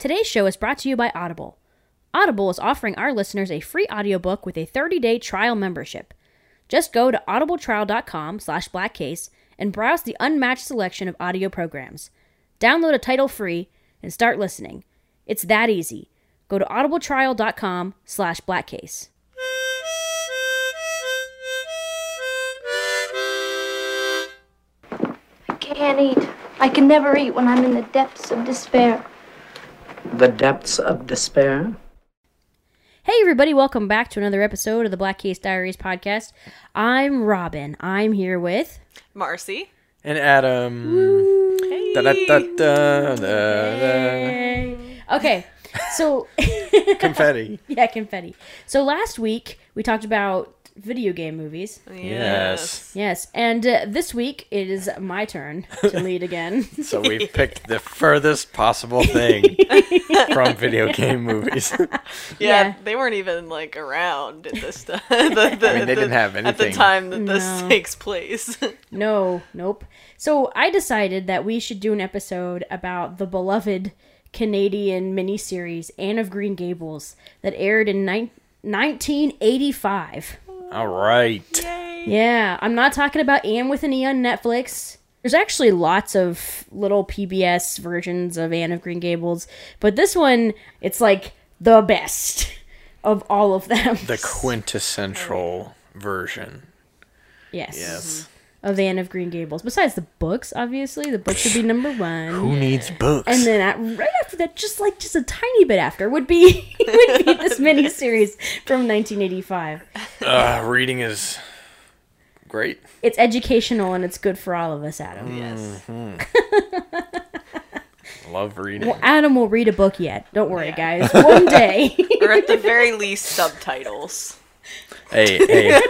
Today's show is brought to you by Audible. Audible is offering our listeners a free audiobook with a 30-day trial membership. Just go to audibletrial.com slash blackcase and browse the unmatched selection of audio programs. Download a title free and start listening. It's that easy. Go to audibletrial.com slash blackcase. I can't eat. I can never eat when I'm in the depths of despair. The depths of despair. Hey, everybody, welcome back to another episode of the Black Case Diaries podcast. I'm Robin. I'm here with. Marcy. And Adam. Da, da, da, da, da, da. Okay, so. Confetti. yeah, confetti. So last week, we talked about video game movies. Yes. Yes, and uh, this week it is my turn to lead again. So we picked the furthest possible thing from video game movies. Yeah, Yeah. they weren't even like around at this time. the, the, I mean, they didn't have At the anything. time that this No. takes place. No, nope. So I decided that we should do an episode about the beloved Canadian miniseries Anne of Green Gables that aired in nine 1985. All right. Yeah, I'm not talking about Anne with an E on Netflix. There's actually lots of little PBS versions of Anne of Green Gables, but this one, it's like the best of all of them. The quintessential version. yes. Yes. Of van of Green Gables. Besides the books, obviously, the books would be number one. Who needs books? And then at, right after that, just like just a tiny bit after, would be would be this miniseries from 1985. uh, reading is great. It's educational and it's good for all of us, Adam. yes. Love reading. Well, Adam will read a book yet. Don't worry, guys. One day. Or at the very least, subtitles. Hey, hey.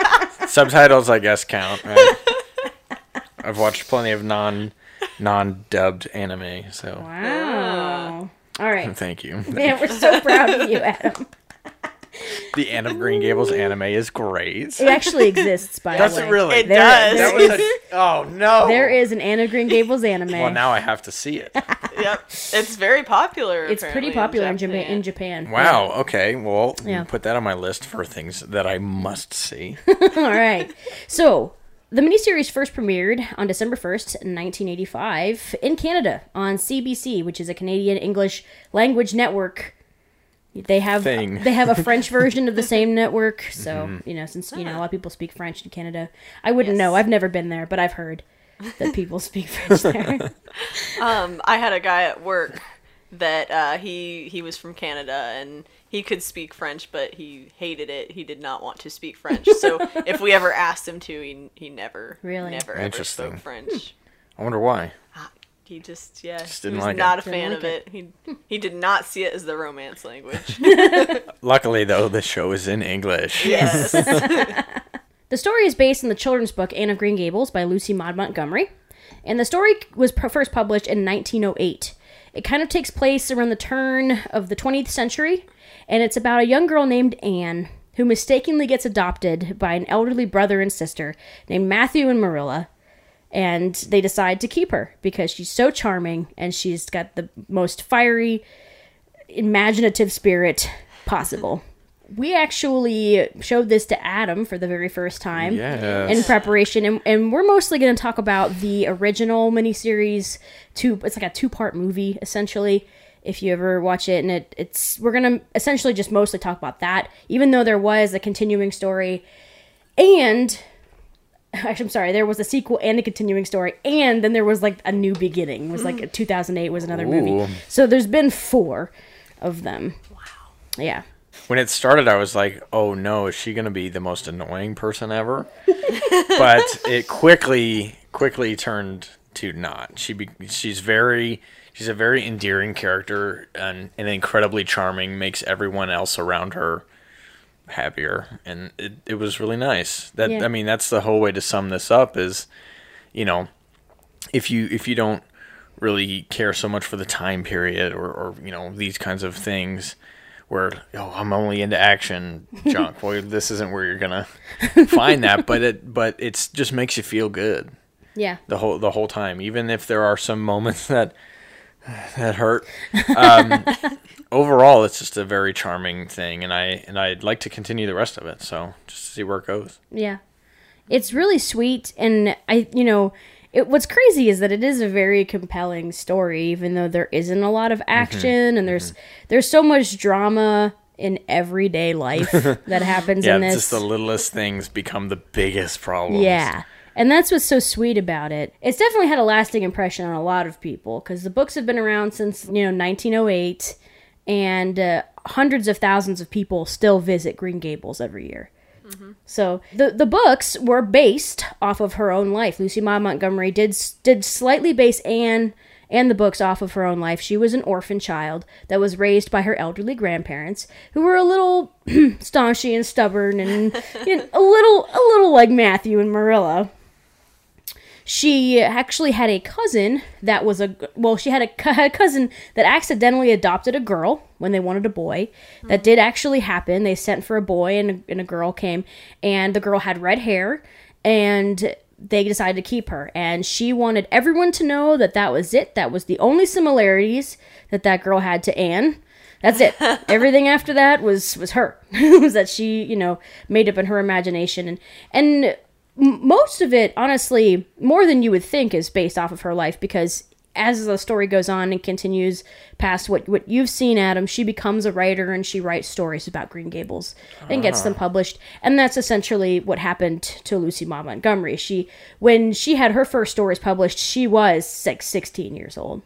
Subtitles, I guess, count. Right? I've watched plenty of non non dubbed anime, so wow. All right. thank you. Man, we're so proud of you, Adam. The Anne of Green Gables anime is great. It actually exists, by Does the way. it really? It There- does. there was a, oh no! There is an Anna Green Gables anime. Well, now I have to see it. yep. It's very popular. it's pretty popular in Japan. Japan. In Japan. Wow. Okay. Well, Yeah. put that on my list for things that I must see. All right. So, the miniseries first premiered on December 1st, 1985, in Canada on CBC, which is a Canadian English language network. They have Thing. they have a French version of the same network, so you know since you know a lot of people speak French in Canada. I wouldn't Yes. know. I've never been there, but I've heard that people speak French there. Um, I had a guy at work that uh, he he was from Canada and he could speak French, but he hated it. He did not want to speak French. So if we ever asked him to, he he never Really? never ever Interesting. spoke French. I wonder why. He just yeah, didn't he was like it. not a Didn't fan like of it. He he did not see it as the romance language. Luckily, though, the show is in English. yes. The story is based on the children's book Anne of Green Gables by Lucy Maud Montgomery, and the story was pr- first published in 1908. It kind of takes place around the turn of the 20th century, and it's about a young girl named Anne who mistakenly gets adopted by an elderly brother and sister named Matthew and Marilla, and they decide to keep her because she's so charming and she's got the most fiery, imaginative spirit possible. We actually showed this to Adam for the very first time Yes. in preparation, and, and we're mostly going to talk about the original miniseries. Two, it's like a two-part movie essentially. If you ever watch it, and it, it's we're going to essentially just mostly talk about that, even though there was a continuing story, and I'm sorry, there was a sequel and a continuing story, and then there was like a new beginning. It was like mm. 2008 was another Ooh. movie. So there's been four of them. Wow. Yeah. When it started, I was like, "Oh no, is she gonna be the most annoying person ever?" but it quickly, quickly turned to not. She be, she's very, she's a very endearing character and, and incredibly charming. Makes everyone else around her happier, and it, it was really nice. That Yeah. I mean, that's the whole way to sum this up. Is you know, if you if you don't really care so much for the time period or, or you know these kinds of things where oh I'm only into action junk. well, this isn't where you're gonna find that, but it but it's just makes you feel good Yeah. the whole the whole time. Even if there are some moments that that hurt. Um, overall, it's just a very charming thing, and I and I'd like to continue the rest of it. So just to see where it goes. Yeah. It's really sweet and I you know, it, what's crazy is that it is a very compelling story even though there isn't a lot of Mm-hmm. action and there's there's so much drama in everyday life that happens Yeah, in this. just the littlest things become the biggest problems. Yeah. And that's what's so sweet about it. It's definitely had a lasting impression on a lot of people because the books have been around since, you know, 1908 and uh, hundreds of thousands of people still visit Green Gables every year. So the the books were based off of her own life. Lucy Maud Montgomery did did slightly base Anne and the books off of her own life. She was an orphan child that was raised by her elderly grandparents, who were a little staunchy and stubborn, and you know, a little a little like Matthew and Marilla. She actually had a cousin that was a well. She had a, a cousin that accidentally adopted a girl when they wanted a boy. That did actually happen. They sent for a boy and a, and a girl came, and the girl had red hair, and they decided to keep her. And she wanted everyone to know that that was it. That was the only similarities that that girl had to Anne. That's it. Everything after that was was her. was that she you know made up in her imagination and and most of it, honestly, more than you would think, is based off of her life because as the story goes on and continues past what, what you've seen, Adam, she becomes a writer and she writes stories about Green Gables and gets them ah. published. And that's essentially what happened to Lucy Maud Montgomery. She, when she had her first stories published, she was like 16 years old.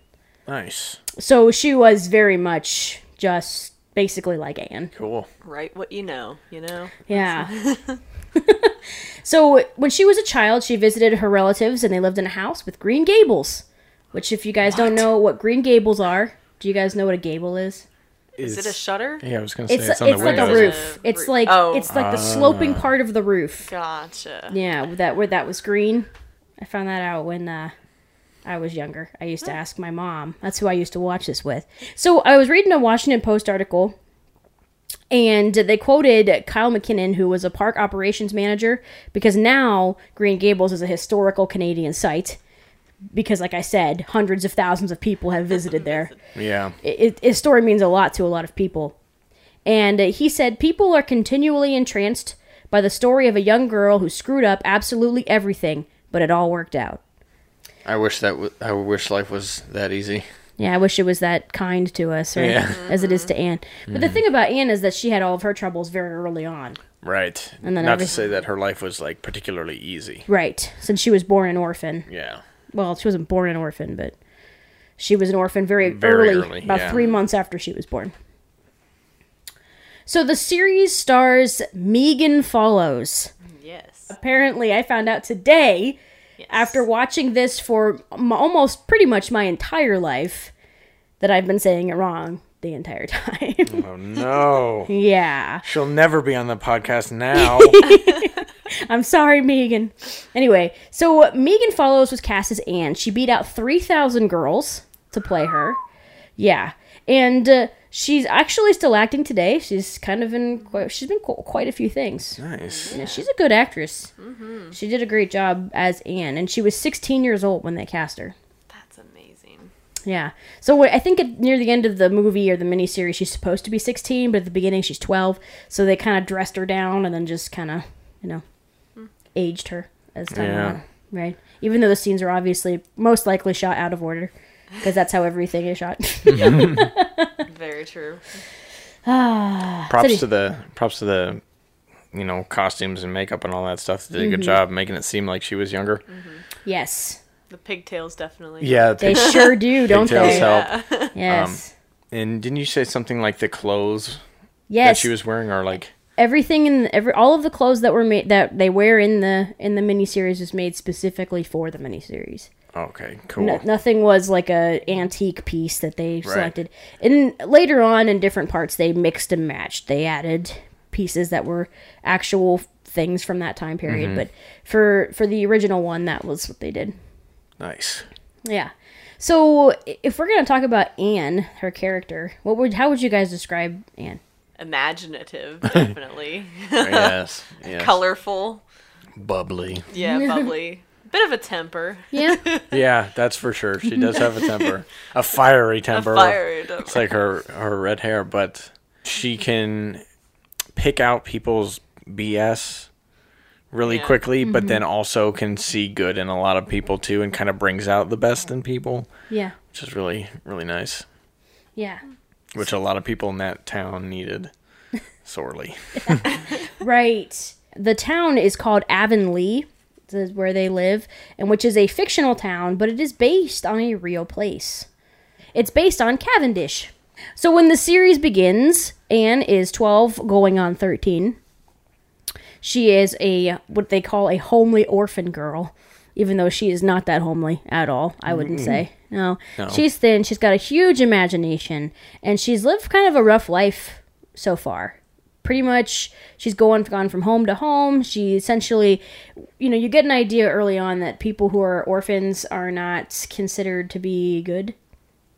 Nice. So she was very much just basically like Anne. Cool. Write what you know, you know? Yeah. so when she was a child, she visited her relatives and they lived in a house with green gables. Which, if you guys don't know what green gables are, do you guys know what a gable is? Is it a shutter? Yeah, I was gonna say It's it's, it's, on the like a roof. It's roof. like Oh. it's like the sloping part of the roof. Gotcha. Yeah, that where that was green. I found that out when uh, I was younger. I used to ask my mom. That's who I used to watch this with. So I was reading a Washington Post article, and they quoted Kyle McKinnon, who was a park operations manager, because now Green Gables is a historical Canadian site. Because, like I said, hundreds of thousands of people have visited there Yeah. it, his story means a lot to a lot of people. And uh, he said, People are continually entranced by the story of a young girl who screwed up absolutely everything, but it all worked out. I wish that w- I wish life was that easy. Yeah, I wish it was that kind to us, right? Yeah. As it is to Anne. But the mm-hmm. thing about Anne is that she had all of her troubles very early on. Right. And then Not every- to say that her life was like particularly easy. Right. Since she was born an orphan. Yeah. Well, she wasn't born an orphan, but she was an orphan very, Very early, early, about yeah. three months after she was born. So the series stars Megan Follows. Yes. Apparently, I found out today, after watching this for almost pretty much my entire life, that I've been saying it wrong the entire time. Oh no. yeah. She'll never be on the podcast now. I'm sorry, Megan. Anyway, so Megan Follows was cast as Anne. She beat out 3,000 girls to play her. Yeah. And uh, she's actually still acting today. She's kind of in, quite, she's been quite a few things. nice. Yeah, she's a good actress. Mm-hmm. She did a great job as Anne, and she was 16 years old when they cast her. That's amazing. Yeah. So I think at, near the end of the movie or the miniseries, she's supposed to be 16, but at the beginning she's 12. So they kind of dressed her down and then just kind of, you know, mm. aged her as time went Yeah. on. Right. Even though the scenes are obviously most likely shot out of order, because that's how everything is shot. Very true. Props City. to the props to the you know costumes and makeup and all that stuff. They did a Mm-hmm. good job making it seem like she was younger. yes. The pigtails definitely. Yeah. They sure do, don't pigtails they? help. Yes. And didn't you say something like the clothes that yes. she was wearing are like everything in every all of the clothes that were made that they wear in the in the miniseries is made specifically for the miniseries. Okay, cool. No, nothing was like a antique piece that they selected. And later on, in different parts, they mixed and matched. They added pieces that were actual things from that time period. Mm-hmm. But for for the original one, that was what they did. Nice. Yeah. So if we're gonna talk about Anne, her character, what would how would you guys describe Anne? Imaginative, definitely. yes. yes. Colorful. Bubbly. Yeah, bubbly. Bit of a temper. Yeah. Yeah, that's for sure. She does have a temper, a fiery temper. fiery temper. It's like her her red hair, but she can pick out people's BS really Yeah. quickly, but mm-hmm. then also can see good in a lot of people too, and kind of brings out the best in people, Yeah. which is really really nice. Yeah. Which a lot of people in that town needed sorely. Right. The town is called Avonlea. Is where they live, and which is a fictional town, but it is based on a real place. It's based on Cavendish. So when the series begins, Anne is 12 going on 13. She is a what they call a homely orphan girl, even though she is not that homely at all, I wouldn't say. No. No. She's thin, she's got a huge imagination, and she's lived kind of a rough life so far. Pretty much she's going gone from home to home. She essentially you know, you get an idea early on that people who are orphans are not considered to be good.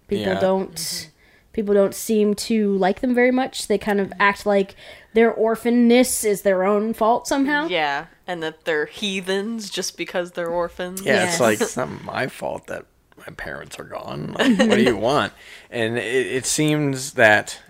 People Yeah. don't people don't seem to like them very much. They kind of act like their orphanness is their own fault somehow. Yeah, and that they're heathens just because they're orphans. Yeah, Yes. it's like it's not my fault that my parents are gone. Like, what do you want? And it, it seems that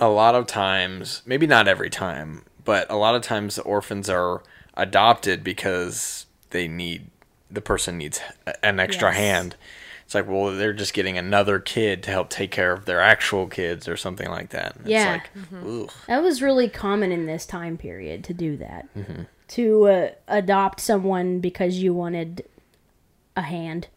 a lot of times, maybe not every time, but a lot of times the orphans are adopted because they need the person needs an extra Yes. hand. It's like, well, they're just getting another kid to help take care of their actual kids or something like that. And Yeah. Like, ugh. That was really common in this time period to do that. Mm-hmm. To uh, adopt someone because you wanted a hand.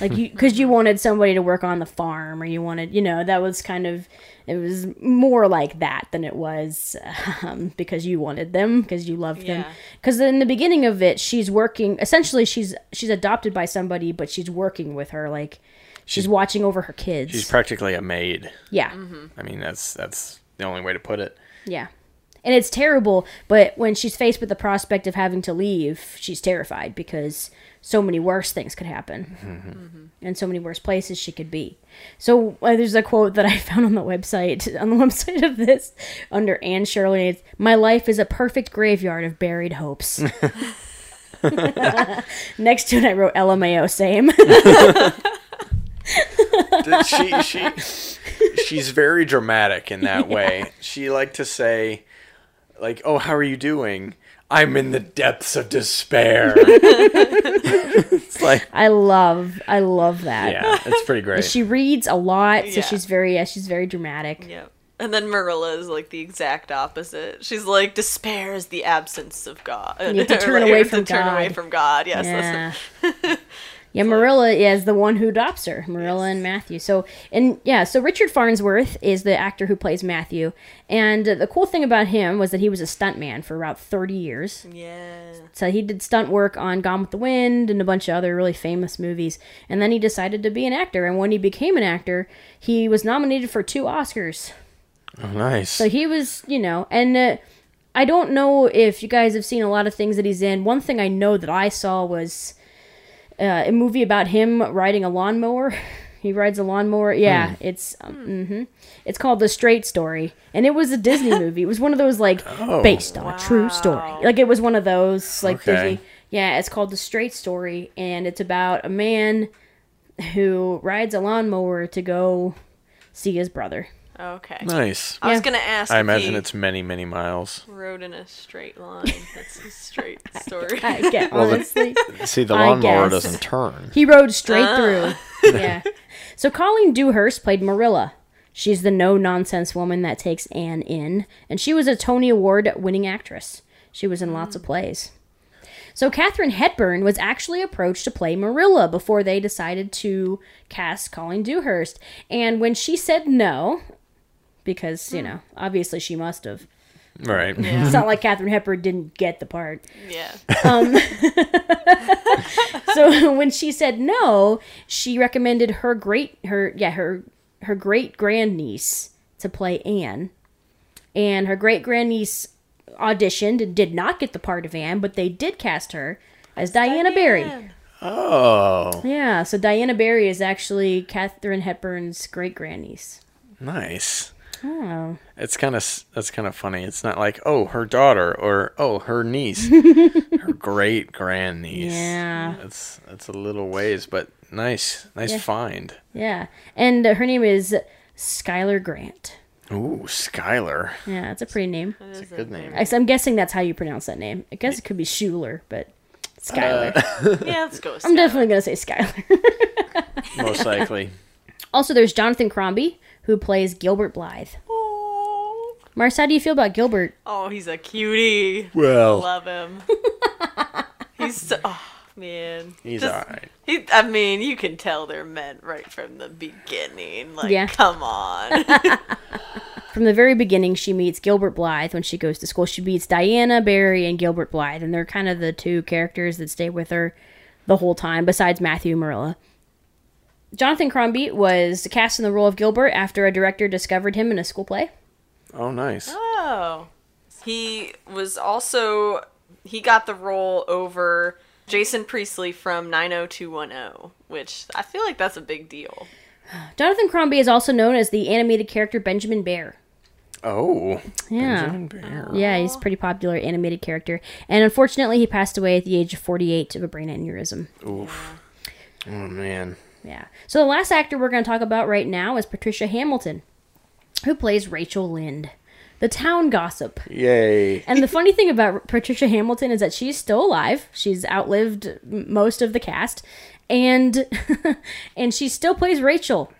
Like you cuz you wanted somebody to work on the farm or you wanted, you know, that was kind of it was more like that than it was um, because you wanted them because you loved them. Cuz in the beginning of it she's working essentially she's she's adopted by somebody but she's working with her like she's, watching over her kids. she's practically a maid. yeah. I mean, that's that's the only way to put it. Yeah. And it's terrible, but when she's faced with the prospect of having to leave, she's terrified because so many worse things could happen. And so many worse places she could be. So uh, there's a quote that I found on the website, on the website of this, under Anne Shirley. It's, My life is a perfect graveyard of buried hopes. Next to it, I wrote LMAO, same. Did she she she's very dramatic in that way. She like to say like, "Oh, how are you doing?" I'm in the depths of despair. it's like, I love, I love that. yeah, it's pretty great. She reads a lot, so Yeah. she's very, yeah, she's very dramatic. Yep. And then Marilla is like the exact opposite. She's like despair is the absence of God. You have to turn Like, away to from turn away God. from God. Yes. Yeah. that's- yeah, Marilla is the one who adopts her, Marilla and Matthew. So, and yeah, so Richard Farnsworth is the actor who plays Matthew. And uh, the cool thing about him was that he was a stuntman for about 30 years. yeah. So he did stunt work on Gone with the Wind and a bunch of other really famous movies. And then he decided to be an actor. And when he became an actor, he was nominated for two Oscars. oh, nice. So he was, you know, and uh, I don't know if you guys have seen a lot of things that he's in. One thing I know that I saw was uh, a movie about him riding a lawnmower. He rides a lawnmower. Yeah, it's um, hmm it's called The Straight Story, and it was a Disney movie. It was one of those like based on a true story. Like it was one of those like Okay. Disney. Yeah, it's called The Straight Story, and it's about a man who rides a lawnmower to go see his brother. Okay. nice. I was gonna ask. I imagine it's many, many miles. rode in a straight line. That's a straight story. I get Well, the- See, the I lawnmower doesn't turn. He rode straight ah. through. yeah. So Colleen Dewhurst played Marilla. She's the no nonsense woman that takes Anne in, and she was a Tony Award winning actress. She was in lots of hmm. plays. So Katharine Hepburn was actually approached to play Marilla before they decided to cast Colleen Dewhurst. And when she said no, because, you mm. know, obviously she must have. Right. It's not like Katharine Hepburn didn't get the part. yeah. Um, so when she said no, she recommended her great her yeah her her great grandniece to play Anne, and her great grandniece auditioned and did not get the part of Anne, but they did cast her as Diana Barry. Oh, Yeah, so Diana Barry is actually Katharine Hepburn's great grandniece. nice. Oh. It's kind of that's kind of funny. It's not like oh her daughter or oh her niece, her great grandniece. Yeah. it's it's a little ways, but nice, nice Yeah. find. Yeah. And uh, her name is Schuyler Grant. Ooh, Skylar. Yeah, that's a pretty name. That is a Good name. I- I'm guessing that's how you pronounce that name. I guess it could be Schuler, but Skylar. Yeah, let's go with I'm Skylar. definitely going to say Skylar. Most likely. also, there's Jonathan Crombie, who plays Gilbert Blythe. Oh, Mars, how do you feel about Gilbert? oh, he's a cutie. Well, Love him. he's so, oh man. he's Just- alright. He, I mean, you can tell they're meant right from the beginning. Like, Yeah. come on. From the very beginning, she meets Gilbert Blythe when she goes to school. She meets Diana Barry and Gilbert Blythe, and they're kind of the two characters that stay with her the whole time, besides Matthew Marilla. Jonathan Crombie was cast in the role of Gilbert after a director discovered him in a school play. Oh, nice. oh. He was also he got the role over Jason Priestley from 90210, which I feel like that's a big deal. Jonathan Crombie is also known as the animated character Benjamin Bear. Oh, Yeah. Benjamin Bear. Yeah, he's a pretty popular animated character. And unfortunately, he passed away at the age of 48 of a brain aneurysm. Oof. Oh man. Yeah. So the last actor we're going to talk about right now is Patricia Hamilton, who plays Rachel Lynde, the town gossip. Yay. And the funny thing about Patricia Hamilton is that she's still alive. She's outlived most of the cast, and and she still plays Rachel.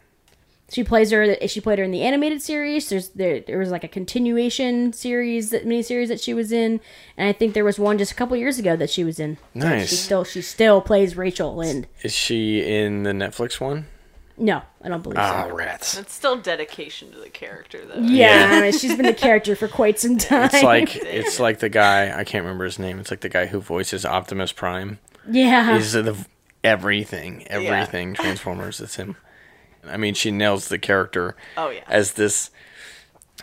She plays her. She played her in the animated series. There's there, there was like a continuation series, that miniseries that she was in, and I think there was one just a couple years ago that she was in. So Nice. She still she still plays Rachel Lynde. Is she in the Netflix one? No, I don't believe Ah, so. rats. It's still dedication to the character, though. Yeah, Yeah. I mean, she's been the character for quite some time. It's like it's like the guy I can't remember his name. It's like the guy who voices Optimus Prime. yeah, He's the everything, everything Transformers. It's him. I mean, she nails the character Oh yeah. as this.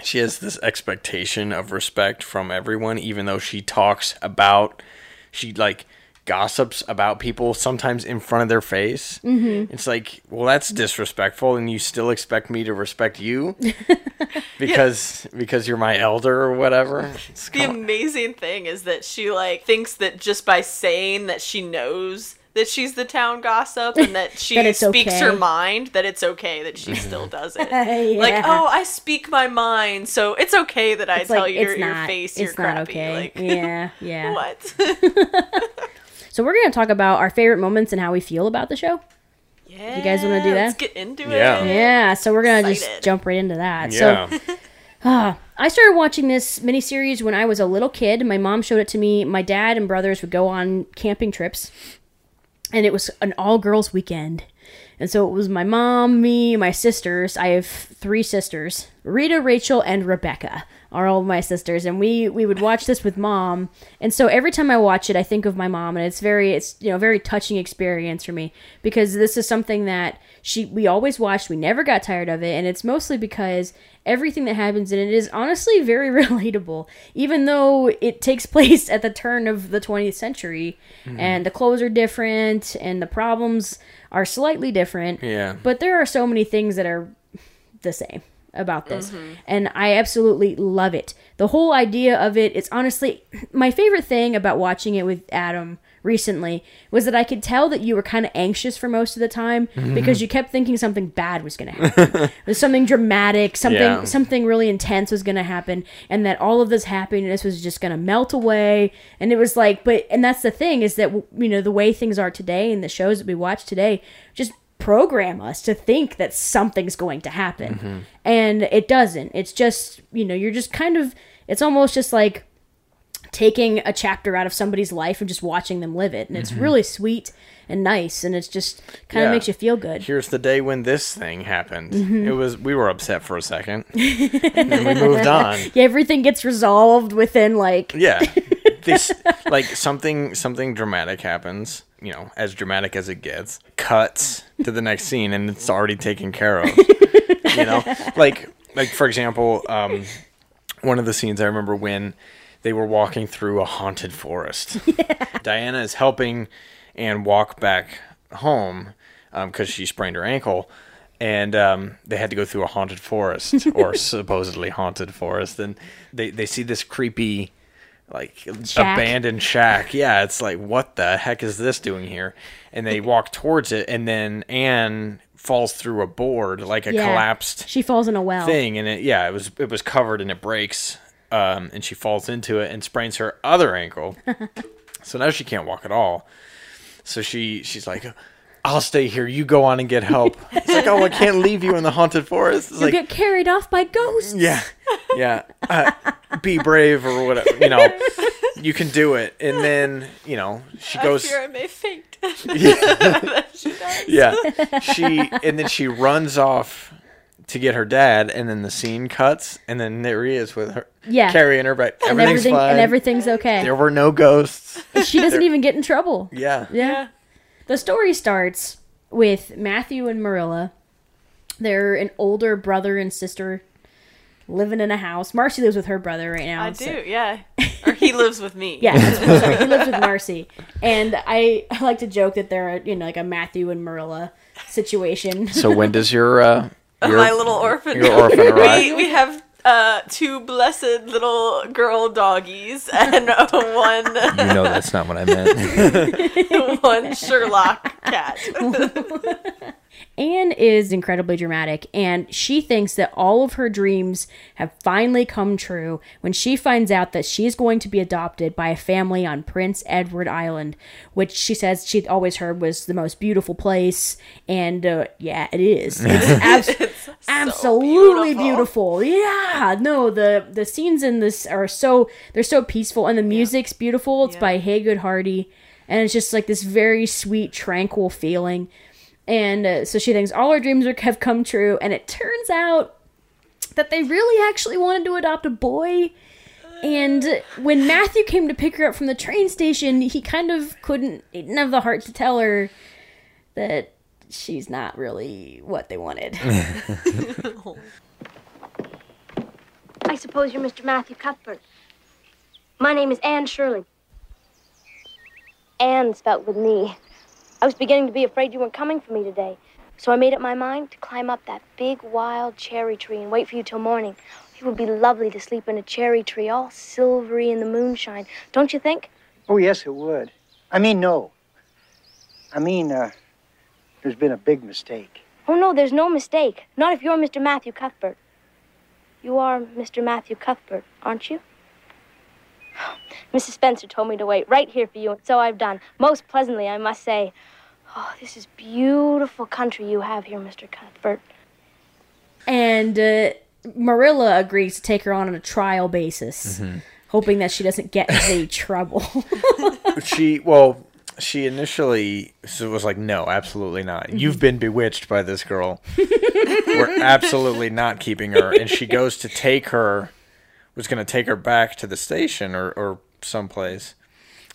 She has this expectation of respect from everyone, even though she talks about, she like gossips about people sometimes in front of their face. Mm-hmm. It's like, well, that's disrespectful, and you still expect me to respect you because because you're my elder or whatever. It's the come on. amazing thing is that she like thinks that just by saying that she knows that she's the town gossip and that she That speaks okay. her mind that it's okay that she mm-hmm. still does it. Yeah. Like, oh, I speak my mind, so it's okay that I It's tell like, you your, it's your face it's you're not crappy. okay. Like, yeah, yeah. what? So we're gonna talk about our favorite moments and how we feel about the show. yeah. You guys wanna do that? Let's get into Yeah. it. Yeah, so we're gonna just jump right into that. Yeah. So uh, I started watching this miniseries when I was a little kid. My mom showed it to me. My dad and brothers would go on camping trips, and it was an all girls weekend. And so it was my mom, me, my sisters. I have three sisters Rita, Rachel, and Rebecca are all my sisters. And we, we would watch this with mom. And so every time I watch it, I think of my mom. And it's very, it's, you know, very touching experience for me because this is something that she, we always watched. We never got tired of it. And it's mostly because everything that happens in it is honestly very relatable, even though it takes place at the turn of the 20th century mm-hmm. and the clothes are different and the problems are slightly different. Yeah. But there are so many things that are the same about this. Mm-hmm. And I absolutely love it. The whole idea of it, it is honestly my favorite thing about watching it with Adam recently was that I could tell that you were kind of anxious for most of the time mm-hmm. because you kept thinking something bad was going to happen. There's something dramatic, something Yeah. something really intense was going to happen and that all of this happiness was just going to melt away and it was like but and that's the thing is that you know the way things are today and the shows that we watch today just program us to think that something's going to happen and it doesn't it's just you know you're just kind of it's almost just like taking a chapter out of somebody's life and just watching them live it and it's really sweet and nice and it's just kind of Yeah. makes you feel good Here's the day when this thing happened. Mm-hmm. It was we were upset for a second, and then we moved on. yeah, everything gets resolved within like Yeah, this like something something dramatic happens. You know, as dramatic as it gets, cuts to the next scene, and it's already taken care of. you know, like like for example, um, one of the scenes I remember when they were walking through a haunted forest. Diana is helping and walk back home because she sprained her ankle. and um, they had to go through a haunted forest or supposedly haunted forest, and they they see this creepy like Shack. abandoned shack. Yeah, it's like what the heck is this doing here? And they walk towards it, and then Anne falls through a board like a Yeah. collapsed She falls in a well. thing, and it yeah, it was it was covered and it breaks, um, and she falls into it and sprains her other ankle. so now she can't walk at all. So she she's like, "I'll stay here. You go on and get help." It's like, "Oh, I can't leave you in the haunted forest." It's You like, get carried off by ghosts. yeah, yeah. Uh, be brave or whatever. You know, you can do it. And then you know she I goes. fear I may faint. yeah she and then she runs off to get her dad and then the scene cuts and then there he is with her Yeah. carrying her back And everything's everything fine and everything's okay. there were no ghosts she doesn't even get in trouble. yeah Yeah. The story starts with Matthew and Marilla. They're an older brother and sister living in a house. Marcy lives with her brother right now. I so- do, yeah. Or he lives with me. Yeah, that's what I'm sorry. He lives with Marcy, and I, I like to joke that they're you know like a Matthew and Marilla situation. so when does your uh your, My little orphan. your orphan we, arrive we have uh, two blessed little girl doggies and uh, one you know that's not what i meant one Sherlock cat. Anne is incredibly dramatic, and she thinks that all of her dreams have finally come true when she finds out that she's going to be adopted by a family on Prince Edward Island, which she says she'd always heard was the most beautiful place. And uh, yeah, it is. It's, abs- absolutely beautiful. beautiful. Yeah, no, the the scenes in this are so they're so peaceful, and the music's beautiful. It's by Hagood Hardy, and it's just like this very sweet, tranquil feeling. And uh, so she thinks all her dreams are, have come true, and it turns out that they really actually wanted to adopt a boy. And when Matthew came to pick her up from the train station, he kind of couldn't, he didn't have the heart to tell her that she's not really what they wanted. I suppose you're Mr. Matthew Cuthbert. My name is Anne Shirley. Anne spelt with me. I was beginning to be afraid you weren't coming for me today. So I made up my mind to climb up that big wild cherry tree and wait for you till morning. It would be lovely to sleep in a cherry tree, all silvery in the moonshine. Don't you think? Oh, yes, it would. I mean, no. I mean, uh, there's been a big mistake. Oh, no, there's no mistake. Not if you're Mr. Matthew Cuthbert. You are Mr. Matthew Cuthbert, aren't you? Mrs. Spencer told me to wait right here for you, and so I've done. Most pleasantly, I must say. Oh, this is beautiful country you have here, Mr. Cuthbert. and uh, Marilla agrees to take her on on a trial basis, hoping that she doesn't get any trouble. she well she initially was like no absolutely not Mm-hmm. you've been bewitched by this girl we're absolutely not keeping her and she goes to take her was going to take her back to the station or, or someplace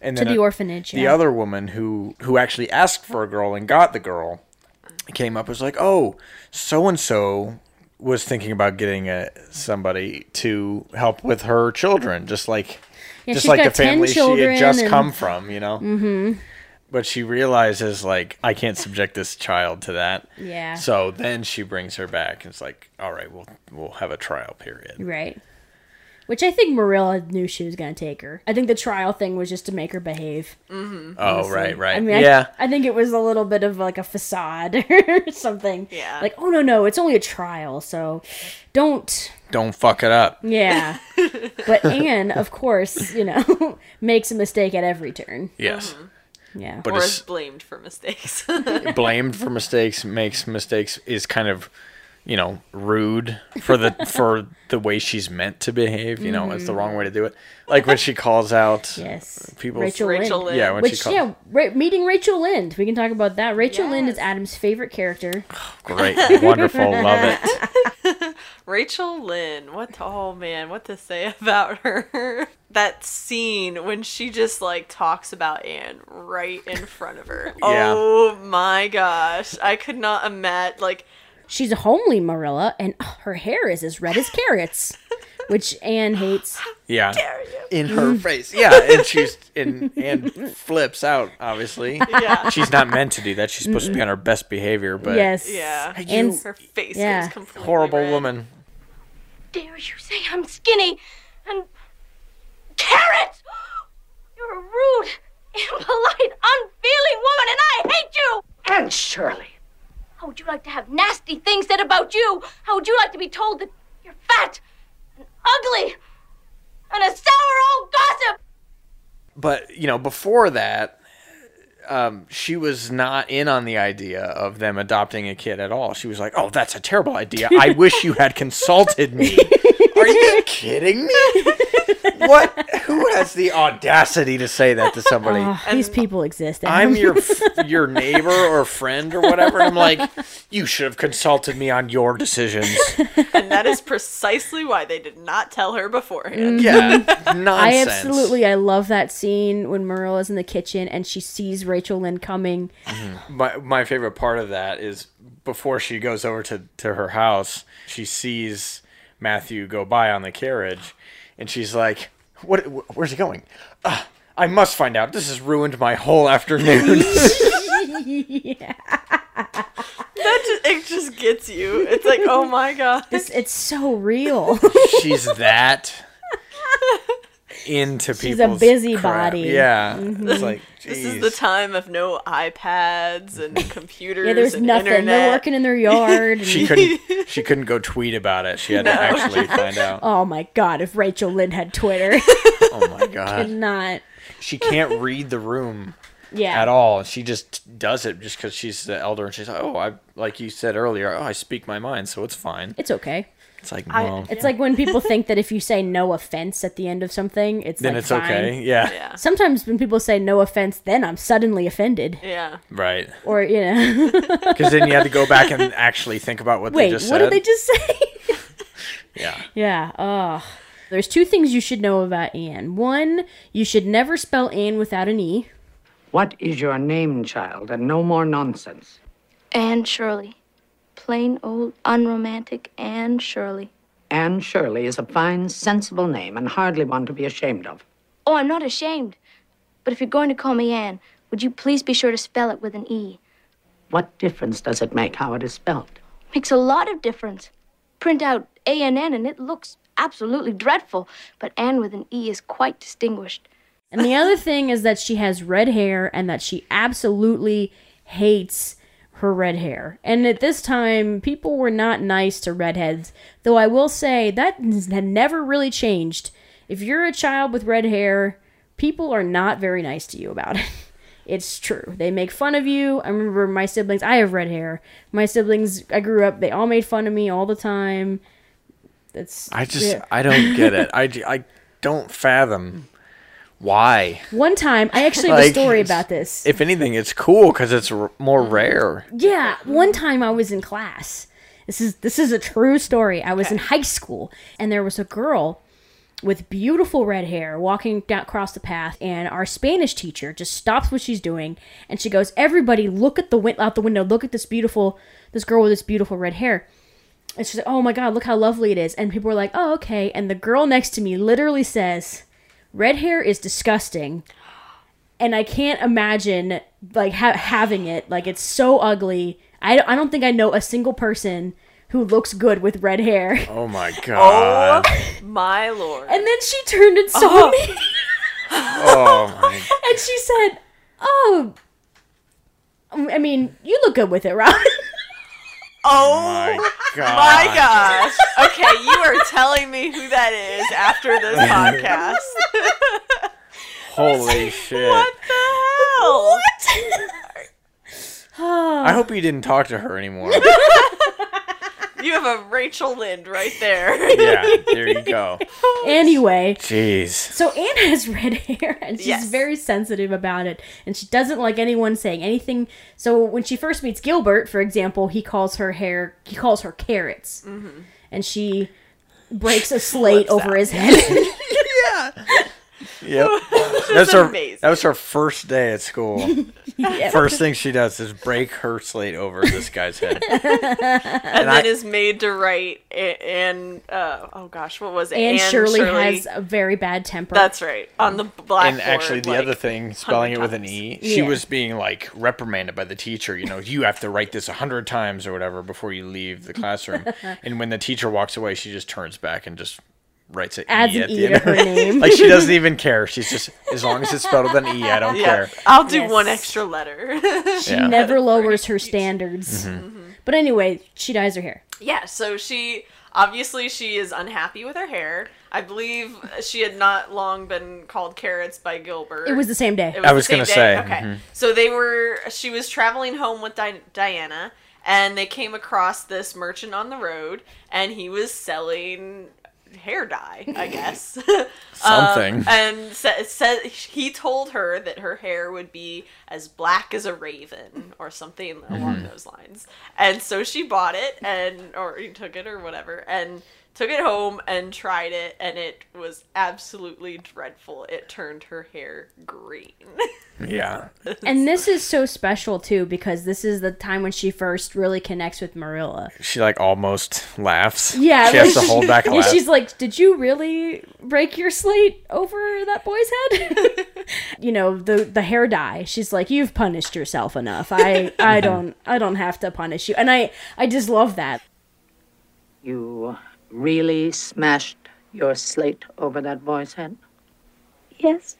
and to the a- orphanage. the yeah. other woman who who actually asked for a girl and got the girl came up was like oh so and so was thinking about getting a somebody to help with her children just like Yeah, just like the family she had just and- come from you know mm-hmm. but she realizes like i can't subject this child to that Yeah. so then she brings her back and it's like all right we'll we'll have a trial period Right. Which I think Marilla knew she was going to take her. I think the trial thing was just to make her behave. Mm-hmm. oh right right I mean, yeah I, I think it was a little bit of like a facade or something. Yeah. Like, oh no, no, it's only a trial, so don't. don't fuck it up Yeah. but Anne, of course, you know, makes a mistake at every turn. yes mm-hmm. Yeah. but or is blamed for mistakes. blamed for mistakes makes mistakes is kind of you know rude for the for the way she's meant to behave you know it's the wrong way to do it like when she calls out yes. people Rachel, Rachel Lynde. Lynde. yeah when Which, she calls yeah, ra- meeting Rachel Lynde. We can talk about that. Rachel Lynde is Adam's favorite character. great wonderful love it Rachel Lynde, what to, oh man, what to say about her? that scene when she just like talks about Anne right in front of her. Yeah. Oh my gosh. I could not imagine like She's a homely Marilla, and uh, her hair is as red as carrots. which Anne hates. Yeah. In her face. Yeah, and she's and and flips out, obviously. Yeah. She's not meant to do that. She's supposed to be on her best behavior, but yes. Yeah. And Her face Yeah. is completely horrible red. woman. Dare you say I'm skinny and carrots? You're a rude, impolite, unfeeling woman, and I hate you. Anne Shirley. How would you like to have nasty things said about you? How would you like to be told that you're fat and ugly and a sour old gossip? But, you know, before that, um, she was not in on the idea of them adopting a kid at all. She was like, "Oh, that's a terrible idea. I wish you had consulted me." Are you kidding me? What? Who has the audacity to say that to somebody? Oh, these people exist. I'm your f- your neighbor or friend or whatever. And I'm like, you should have consulted me on your decisions. And that is precisely why they did not tell her beforehand. Yeah, nonsense. I absolutely I love that scene when Merle is in the kitchen and she sees Rachel Lynde coming. My my favorite part of that is before she goes over to to her house, she sees Matthew go by on the carriage, and she's like, "What? wh- Where's he going? Uh, I must find out. This has ruined my whole afternoon." That just, it just gets you. It's like, oh my god. It's, it's so real. she's that into people. She's people's a busybody. crap. Yeah, mm-hmm. it's like This is the time of no iPads and computers. yeah, there's and nothing. They're working in their yard. and- She couldn't. She couldn't go tweet about it. She had to actually find out. oh my god, if Rachel Lynde had Twitter. Oh my god. Not. She can't read the room Yeah. at all. She just does it just because she's the elder, and she's like, "Oh, I like you said earlier. Oh, I speak my mind, so it's fine." It's okay. It's like, no, It's like when people think that if you say no offense at the end of something, it's then like it's fine. okay. Yeah, Yeah. Sometimes when people say no offense, then I'm suddenly offended. Yeah. right. Or, you know, Because then you have to go back and actually think about what wait, they just said. what did they just say? Yeah, yeah, oh. There's two things you should know about Anne. One, you should never spell Anne without an E. What is your name, child? And no more nonsense. Anne Shirley. Plain old unromantic Anne Shirley. Anne Shirley is a fine, sensible name and hardly one to be ashamed of. Oh, I'm not ashamed. But if you're going to call me Anne, would you please be sure to spell it with an E? What difference does it make how it is spelled? Makes a lot of difference. Print out A N N and it looks absolutely dreadful, but Anne with an E is quite distinguished. And the other thing is that she has red hair and that she absolutely hates her red hair. And at this time, people were not nice to redheads, though I will say that had never really changed. If you're a child with red hair, people are not very nice to you about it. It's true. They make fun of you. I remember my siblings, I have red hair. My siblings, I grew up, they all made fun of me all the time. That's I just yeah. I don't get it. I I don't fathom why. One time, I actually have a story about this. If anything, it's cool because it's r- more rare. Yeah, one time I was in class. This is this is a true story. I was in high school and there was a girl with beautiful red hair walking down across the path and our Spanish teacher just stops what she's doing and she goes, "Everybody look at the win- out the window. Look at this beautiful this girl with this beautiful red hair." And she's like, "Oh my god, look how lovely it is." And people were like, "Oh, okay." And the girl next to me literally says, "Red hair is disgusting." and I can't imagine like ha- having it. Like it's so ugly. I don't, I don't think I know a single person who looks good with red hair. Oh my oh god. My lord. And then she turned and saw oh. me, Oh my. and she said, "Oh, I mean, you look good with it, Rob." Oh My God. my gosh. Okay, you are telling me who that is after this podcast. Holy shit. what the hell? What? I hope you didn't talk to her anymore. You have a Rachel Lynde right there. yeah, there you go. anyway, Jeez. so Anne has red hair, and she's Yes. very sensitive about it, and she doesn't like anyone saying anything. So when she first meets Gilbert, for example, he calls her hair, he calls her carrots, mm-hmm. and she breaks a slate over out. his head. Yep. That's her. amazing. That was her first day at school. First thing she does is break her slate over this guy's head. and, then I- is made to write a- and uh, oh gosh, what was it? And Anne Shirley, has a very bad temper. That's right on the blackboard. And actually, the like, other thing, spelling it 100 with an times. E, she Yeah. was being like reprimanded by the teacher. You know, you have to write this a hundred times or whatever before you leave the classroom. and when the teacher walks away, she just turns back and just writes an adds E an at E the to end. her name. like she doesn't even care. She's just as long as it's spelled with an E, I don't Yeah, care. I'll do Yes. one extra letter. she Yeah. never lowers her standards. Mm-hmm. But anyway, she dyes her hair. yeah, so she obviously she is unhappy with her hair. I believe she had not long been called carrots by Gilbert. It was the same day. It I the was same gonna day? say, Okay. mhm. So they were. She was traveling home with Di- Diana, and they came across this merchant on the road, and he was selling hair dye, I guess. Something. Um, and said sa- he told her that her hair would be as black as a raven or something Mm-hmm. along those lines. And so she bought it and or he took it or whatever and took it home and tried it and it was absolutely dreadful. It turned her hair green. Yeah. and this is so special too because this is the time when she first really connects with Marilla. She like almost laughs. Yeah, She has to hold back a Yeah, laugh. she's like, "Did you really break your slate over that boy's head?" you know, the the hair dye. She's like, "You've punished yourself enough. I I don't I don't have to punish you." And I I just love that. You really smashed your slate over that boy's head? Yes,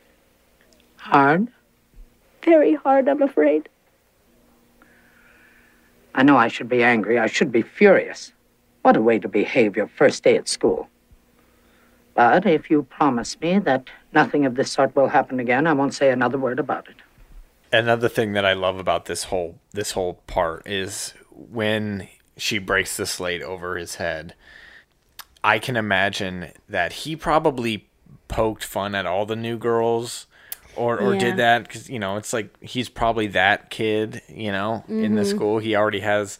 Hard? very hard, I'm afraid. I know I should be angry. I should be furious. What a way to behave your first day at school. But if you promise me that nothing of this sort will happen again, I won't say another word about it. another thing that I love about this whole this whole part is when she breaks the slate over his head. I can imagine that he probably poked fun at all the new girls or or Yeah. did that cuz you know, it's like he's probably that kid, you know, in the mm-hmm. school. He already has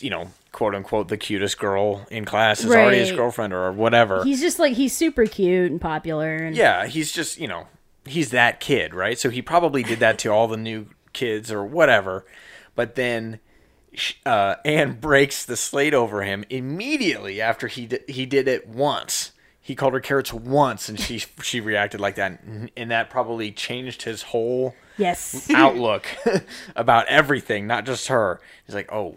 you know, quote unquote the cutest girl in class is already his girlfriend or whatever. He's just like he's super cute and popular and Yeah, he's just, you know, he's that kid, right? So he probably did that to all the new kids or whatever. But then uh, Anne breaks the slate over him immediately after he did, he did it once. He called her carrots once, and she she reacted like that, and- and that probably changed his whole yes. outlook about everything, not just her. He's like, oh,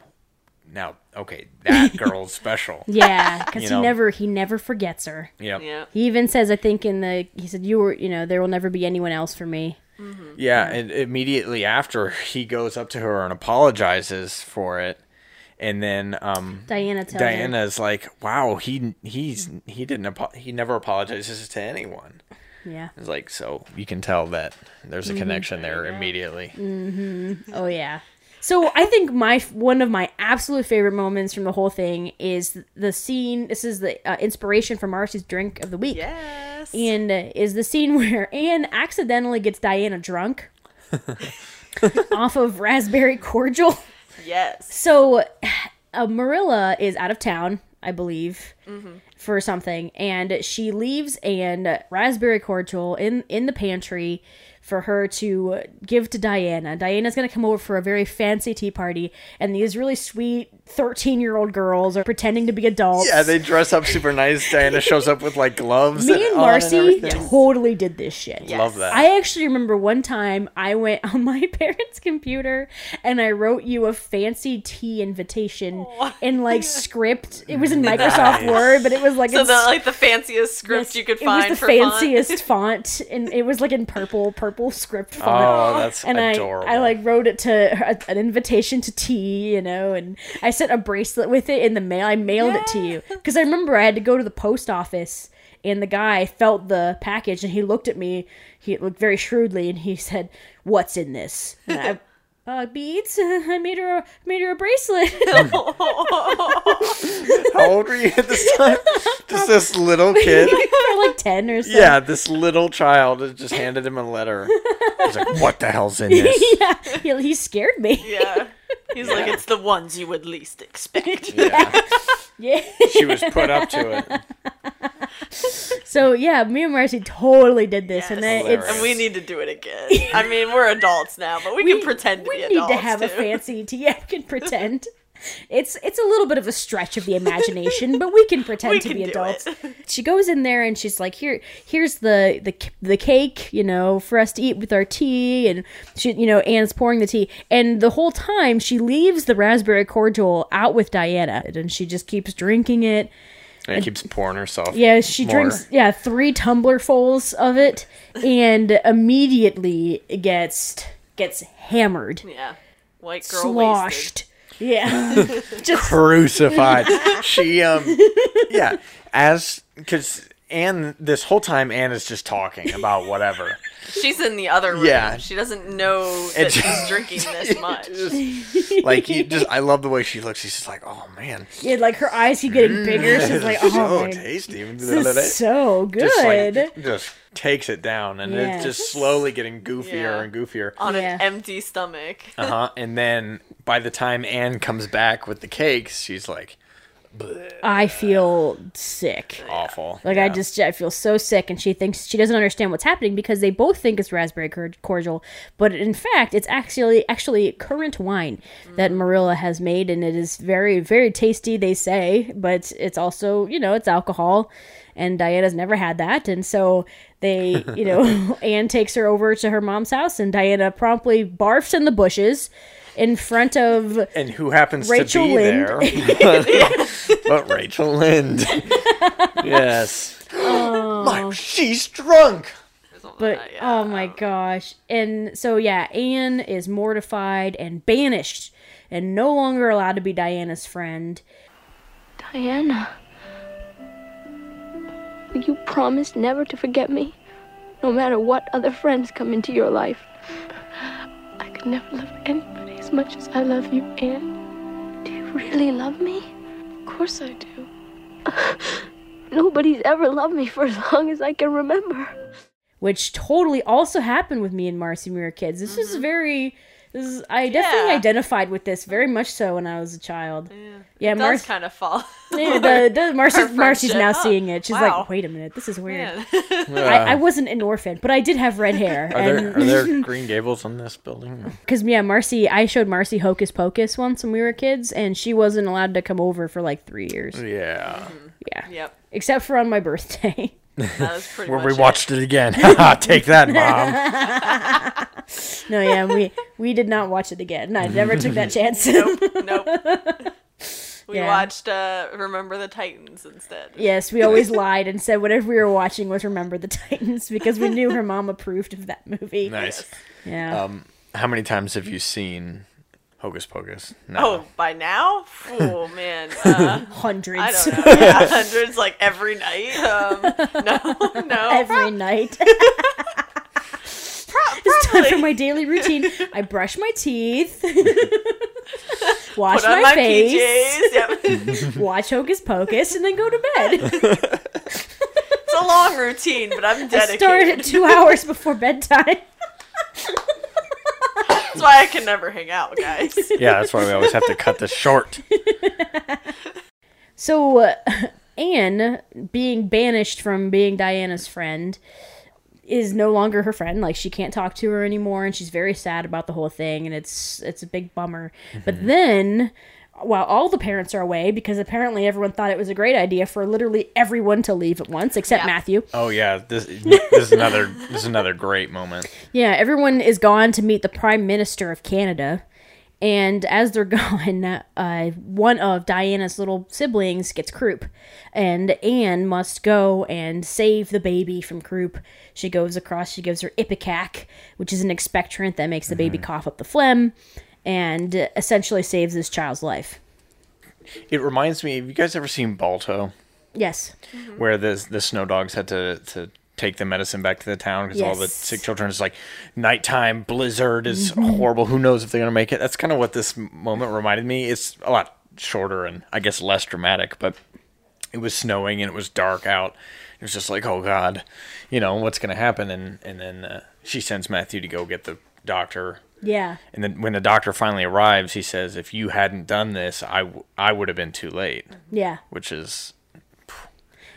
now okay, that girl's special. Yeah, because You he know. never he never forgets her. Yep. yeah. He even says, I think in the he said you were you know there will never be anyone else for me. Mm-hmm. Yeah, and immediately after he goes up to her and apologizes for it, and then um, Diana tells her. Diana's like, "Wow, he he's he didn't apo- he never apologizes to anyone." Yeah. It's like so you can tell that there's a mm-hmm. connection there immediately. Mm-hmm. Oh yeah. So I think my one of my absolute favorite moments from the whole thing is the scene. This is the uh, inspiration for Marcy's drink of the week, Yes. and uh, is the scene where Anne accidentally gets Diana drunk off of raspberry cordial. yes. So, uh, Marilla is out of town, I believe, for something, and she leaves and raspberry cordial in in the pantry for her to give to Diana. Diana's gonna come over for a very fancy tea party, and these really sweet thirteen year old girls are pretending to be adults. Yeah, they dress up super nice. Diana shows up with like gloves. Me and on Marcy everything. totally did this shit. Love that. I actually remember one time I went on my parents' computer and I wrote you a fancy tea invitation in like script. It was in Microsoft Word, but it was like So the like the fanciest script yes, you could find. it find was the for fun. fanciest font, and it was like in purple, purple script font. Oh, that's and adorable. I, I like wrote it to her, an invitation to tea, you know, and I sent a bracelet with it in the mail. I mailed it to you because I remember I had to go to the post office, and the guy felt the package and he looked at me. He looked very shrewdly and he said, "What's in this?" And I, uh, beads. I made her, a, made her a bracelet. How old were you at this time? Just this little kid. for like ten or so. Yeah, this little child just handed him a letter. He's like, "What the hell's in this?" yeah, he, he scared me. yeah. He's like, it's the ones you would least expect. Yeah. Yeah. She was put up to it. so yeah, me and Marcy totally did this, and Yes. then it's And we need to do it again. I mean, we're adults now, but we, can pretend to we be need adults to have a too. fancy tea. Yeah, we can pretend. It's it's a little bit of a stretch of the imagination, but we can pretend We to can be adults. it. She goes in there and she's like, "Here, here's the the the cake, you know, for us to eat with our tea." And she, you know, Anne's pouring the tea, and the whole time she leaves the raspberry cordial out with Diana, and she just keeps drinking it. And keeps pouring herself. Yeah, she more. drinks yeah three tumblerfuls of it, and immediately gets gets hammered, Yeah. White girl sloshed. wasted. Yeah, just crucified. she um yeah, as cuz Anne this whole time Anne is just talking about whatever. She's in the other room. Yeah. She doesn't know that It's- she's drinking this much. Just- like you just I love the way she looks. She's just like, "Oh man, yeah, like her eyes keep getting bigger. She's like, oh so my, tasty." this is so good. just like just takes it down and Yes. it's just slowly getting goofier Yeah. and goofier. On Yeah. an empty stomach. Uh-huh. And then by the time Anne comes back with the cakes, she's like I feel sick. awful. Like I just I feel so sick, and she thinks she doesn't understand what's happening because they both think it's raspberry cor- cordial, but in fact it's actually actually currant wine that Marilla has made, and it is very very tasty. They say, but it's also you know it's alcohol, and Diana's never had that, and so they you know Anne takes her over to her mom's house, and Diana promptly barfs in the bushes in front of and who happens Rachel to be Lynde. there? but Rachel Lynde. yes. Oh. My, she's drunk. But yeah. oh my gosh. And so yeah, Anne is mortified and banished and no longer allowed to be Diana's friend. Diana. Will you promise never to forget me? No matter what other friends come into your life. I could never love anybody as much as I love you, Anne. Do you really love me? Of course I do. Nobody's ever loved me for as long as I can remember. Which totally also happened with me and Marcy when we were kids. This is mm-hmm. very this is I definitely Yeah. identified with this very much so when I was a child. Yeah, It does Marcy kind of fall. yeah, the, the Marcy, Marcy's now friendship. seeing it. She's Wow. like, wait a minute, this is weird. Man. I, I wasn't an orphan, but I did have red hair. Are there are there Green Gables on this building? Because yeah, Marcy, I showed Marcy Hocus Pocus once when we were kids, and she wasn't allowed to come over for like three years. Yeah. Mm-hmm. Yeah, Yep. except for on my birthday. That was pretty Where much we it. watched it again. Take that, mom. no, yeah, we we did not watch it again. I never took that chance. Nope. We Yeah. watched uh, Remember the Titans instead. yes, we always lied and said whatever we were watching was Remember the Titans because we knew her mom approved of that movie. Nice. Yeah. Um, how many times have you seen Hocus Pocus? No. Oh, by now? Oh man, uh, Hundreds. I don't know. Yeah, hundreds like every night. Um, no, no. Every night. it's time for my daily routine. I brush my teeth, wash Put on my, my face, PJs. Yep. watch Hocus Pocus, and then go to bed. It's a long routine, but I'm I start at two hours before bedtime. That's why I can never hang out, guys. Yeah, that's why we always have to cut this short. So, uh, Anne, being banished from being Diana's friend, is no longer her friend. Like she can't talk to her anymore, and she's very sad about the whole thing, and it's it's a big bummer. But then, while all the parents are away, because apparently everyone thought it was a great idea for literally everyone to leave at once except Yeah. Matthew. Oh yeah, this this is another this is another great moment. Yeah, everyone is gone to meet the Prime Minister of Canada. And as they're gone, uh, one of Diana's little siblings gets croup. And Anne must go and save the baby from croup. She goes across, she gives her Ipecac, which is an expectorant that makes the baby cough up the phlegm, and essentially saves this child's life. It reminds me. Have you guys ever seen Balto, Yes. where the the snow dogs had to to take the medicine back to the town because all the sick children is like nighttime blizzard is horrible. Who knows if they're gonna make it? That's kind of what this moment reminded me. It's a lot shorter and I guess less dramatic, but it was snowing and it was dark out. It was just like, oh god, you know what's gonna happen? And and then uh, she sends Matthew to go get the doctor. Yeah. And then when the doctor finally arrives, he says, "If you hadn't done this, I, w- I would have been too late," Yeah. which is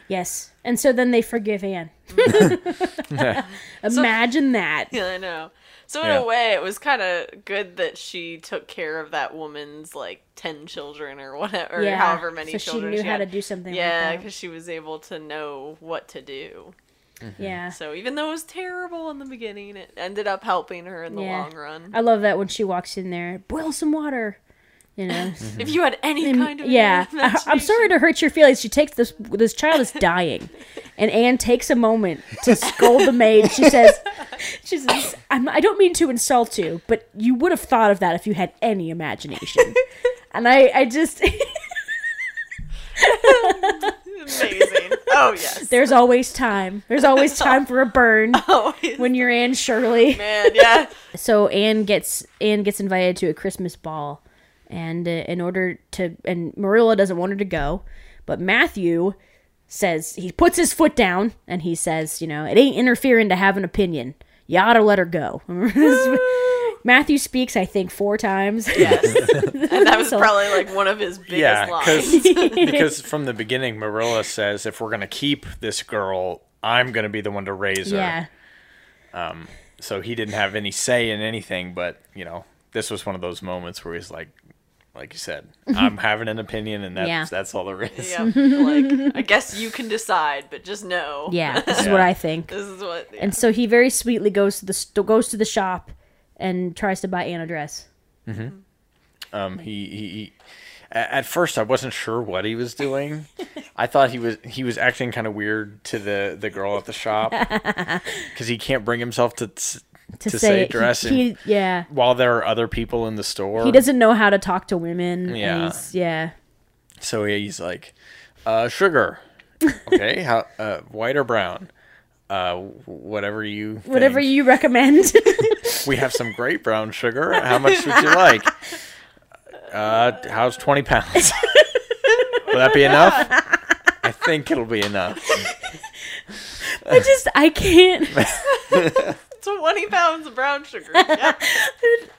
Yes. And so then they forgive Anne. Imagine that. Yeah, I know. So in Yeah. a way, it was kind of good that she took care of that woman's like ten children or whatever, or Yeah, however many so she children knew how had. to do something Yeah, that. because she was able to know what to do. Mm-hmm. Yeah. So even though it was terrible in the beginning, it ended up helping her in the Yeah. long run. I love that when she walks in there, boil some water. You know. Mm-hmm. If you had any kind of yeah. I, I'm sorry to hurt your feelings. She takes this this child is dying. And Anne takes a moment to scold the maid. She says, "She says, I'm, I don't mean to insult you, but you would have thought of that if you had any imagination." And I, I just, amazing. Oh yes. there's always time. There's always time for a burn Oh when you're Anne Shirley. man, yeah. so Anne gets Anne gets invited to a Christmas ball, and uh, in order to and Marilla doesn't want her to go, but Matthew says he puts his foot down and he says, you know, it ain't interfering to have an opinion. You ought to let her go. Matthew speaks, I think, four times. Yes. And that was probably like one of his biggest Yeah, lines. because because from the beginning, Marilla says if we're gonna keep this girl, I'm gonna be the one to raise her. yeah, Um. So he didn't have any say in anything, but you know, this was one of those moments where he's like, like you said, I'm having an opinion, and that's Yeah. that's all there is. Yeah, like I guess you can decide, but just know. yeah. This is Yeah. what I think. This is what. Yeah. And so he very sweetly goes to the st- goes to the shop and tries to buy Anne a dress. Um, he, he, he at first I wasn't sure what he was doing. I thought he was he was acting kind of weird to the the girl at the shop because he can't bring himself to to, To, say, say, dress he, he yeah while there are other people in the store. he doesn't know how to talk to women. Yeah. he's- yeah. So he's like, uh, sugar. Okay, how uh, white or brown? Uh, whatever you Whatever you recommend. We have some great brown sugar. How much would you like? Uh, how's twenty pounds? Will that be enough? I think it'll be enough. I just I can't. Twenty pounds of brown sugar. Yeah.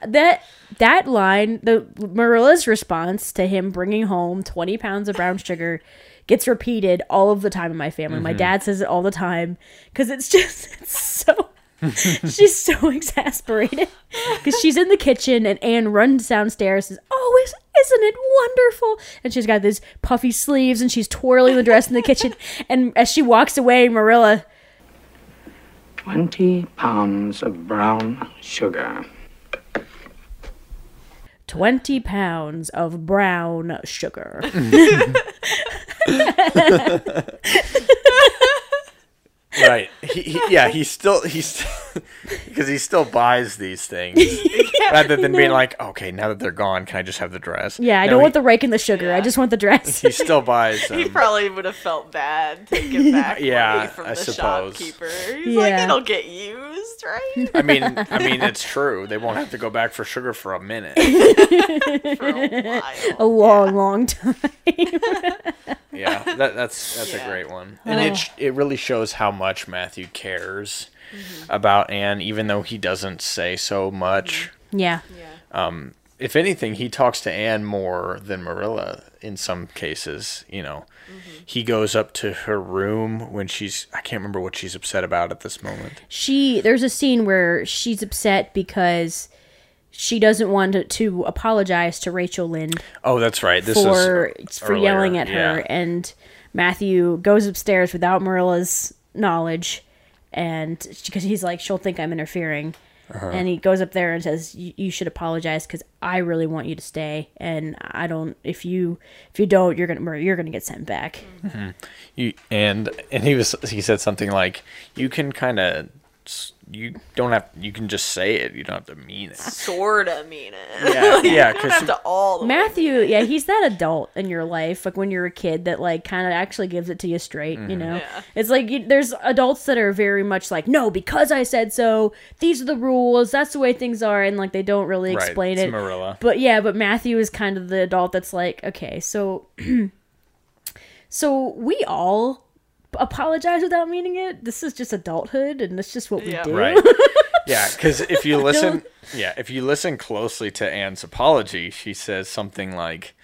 that that line, the Marilla's response to him bringing home twenty pounds of brown sugar, gets repeated all of the time in my family. My dad says it all the time because it's just it's so. she's so exasperated because she's in the kitchen and Anne runs downstairs and says, "Oh, is, isn't it wonderful?" And she's got these puffy sleeves and she's twirling the dress in the kitchen. And as she walks away, Marilla, Twenty pounds of brown sugar. 20 pounds of brown sugar. Right. He, he, yeah, he still he's because he still buys these things rather than being like, okay, now that they're gone, can I just have the dress? Yeah, I No, don't he, want the rake and the sugar. I just want the dress. He still buys He probably would have felt bad to give back Yeah, money from I the suppose. shopkeeper. He's like, Yeah. it'll get used, right? I mean, I mean, it's true. They won't have to go back for sugar for a minute. For a a while. long, long time. Yeah, that, that's that's Yeah. a great one, and it uh-huh. it really shows how much Matthew cares mm-hmm. about Anne, even though he doesn't say so much. Mm-hmm. Yeah. Um, If anything, he talks to Anne more than Marilla in some cases. You know, mm-hmm. he goes up to her room when she's I can't remember what she's upset about at this moment. She there's a scene where she's upset because she doesn't want to, to apologize to Rachel Lynde Oh, that's right. This for is for earlier, yelling at yeah. her and Matthew goes upstairs without Marilla's knowledge and because he's like she'll think I'm interfering. Uh-huh. And he goes up there and says, "You you should apologize because I really want you to stay, and I don't. If you if you don't, you're gonna you're gonna get sent back." You and and he was he said something like you can kind of you don't have you can just say it. You don't have to mean it. Sorta mean it. Yeah, yeah, You don't have because all the way Matthew, yeah, he's that adult in your life, like when you're a kid, that like kind of actually gives it to you straight. You mm-hmm. know, Yeah. it's like you, there's adults that are very much like, no, because I said so. These are the rules. That's the way things are, and like they don't really Right, explain it's it. Marilla. But yeah, but Matthew is kind of the adult that's like, okay, so, so we all apologize without meaning it. This is just adulthood, and that's just what we Yeah. do. Right. Yeah, because if you listen, yeah, if you listen closely to Anne's apology, she says something like,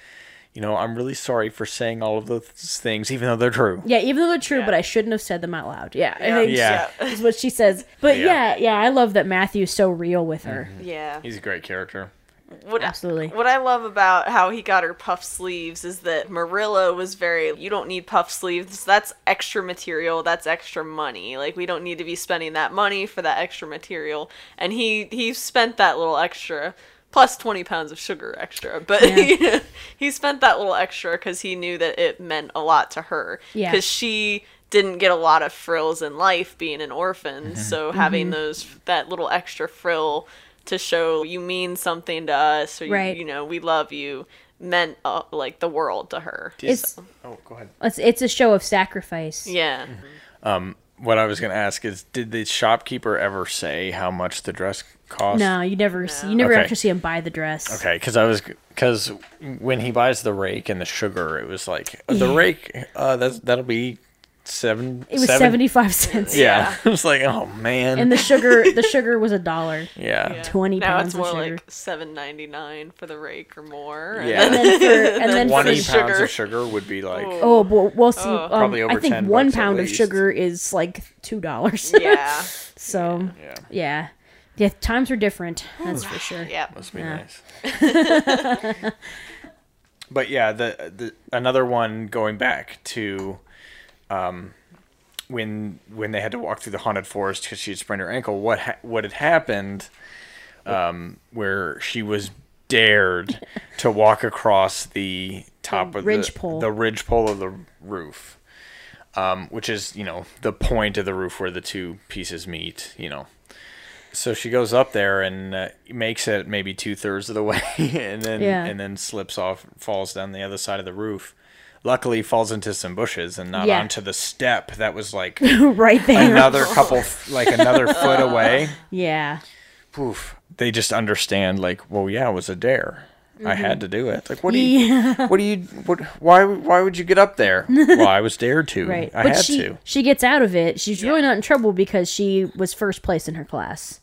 you know, I'm really sorry for saying all of those things, even though they're true. Yeah, even though they're true, Yeah. but I shouldn't have said them out loud. Yeah, I Yeah. think Yeah. is what she says. But Yeah. yeah. yeah, I love that Matthew's so real with her. Mm-hmm. Yeah. He's a great character. What, Absolutely. What I love about how he got her puff sleeves is that Marilla was very, you don't need puff sleeves. That's extra material. That's extra money. Like we don't need to be spending that money for that extra material. And he he spent that little extra plus 20 pounds of sugar extra. But Yeah. he spent that little extra because he knew that it meant a lot to her. Yeah. Because she didn't get a lot of frills in life being an orphan. Mm-hmm. So having those that little extra frill to show you mean something to us or you, Right. you know we love you meant uh, like the world to her. It's Oh, go ahead. it's, it's a show of sacrifice. Yeah. Um, what I was going to ask is, did the shopkeeper ever say how much the dress cost? No, you never see, you never Okay. actually see him buy the dress. Okay, because I was because when he buys the rake and the sugar, it was like the rake. Uh, that's that'll be seven. It was seventy-five cents. Yeah, I was like, oh man. And the sugar the sugar was a dollar. yeah. Yeah. 20 now pounds it's of more sugar. like seven ninety nine for the rake or more. Yeah. And then for and then for Twenty sugar. pounds of sugar would be like. Oh, well, we'll see. Oh. um, Probably over I think 10 one bucks at pound of sugar is like two dollars. yeah. so Yeah, yeah, yeah. Times were different. That's for sure. Yeah. must be Yeah. nice. but yeah, the the another one going back to, um, when when they had to walk through the haunted forest because she had sprained her ankle. What ha- what had happened? Um, where she was dared to walk across the top The of ridge the, pole. the ridge pole of the roof, um, which is you know the point of the roof where the two pieces meet. You know, so she goes up there and uh, makes it maybe two thirds of the way, and then Yeah. and then slips off, falls down the other side of the roof. Luckily, falls into some bushes and not Yeah. onto the step that was like right there. another couple, like another foot away. yeah. Poof. They just understand, like, well, yeah, it was a dare. I Mm-hmm. had to do it. Like, what do you, what do you, what, why, why would you get up there? well, I was dared to. Right. I but had she to. she gets out of it. She's really not in trouble because she was first place in her class.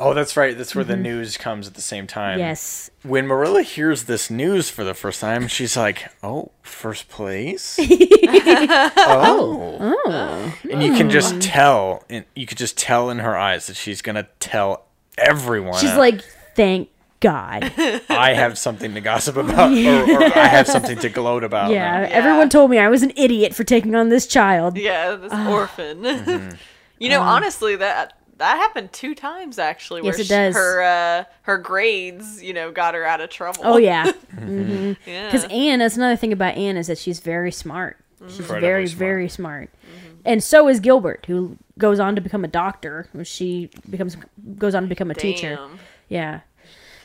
Oh, that's right. That's where the news comes at the same time. Mm-hmm. Yes. When Marilla hears this news for the first time, she's like, "Oh, first place." oh. Oh. And you can just tell, and you could just tell in her eyes that she's gonna tell everyone. She's like, thank God. "I have something to gossip about, or, or I have something to gloat about." Yeah, now." everyone told me I was an idiot for taking on this child. Yeah, this Ah. orphan. Mm-hmm. you know, honestly, that that happened two times actually. Where Yes, it sh- does. Her uh, her grades, you know, got her out of trouble. Oh yeah, Mm-hmm. yeah. because Anne. That's another thing about Anne is that she's very smart. She's Incredibly very smart. very smart, and so is Gilbert, who goes on to become a doctor. She becomes goes on to become a teacher. Yeah.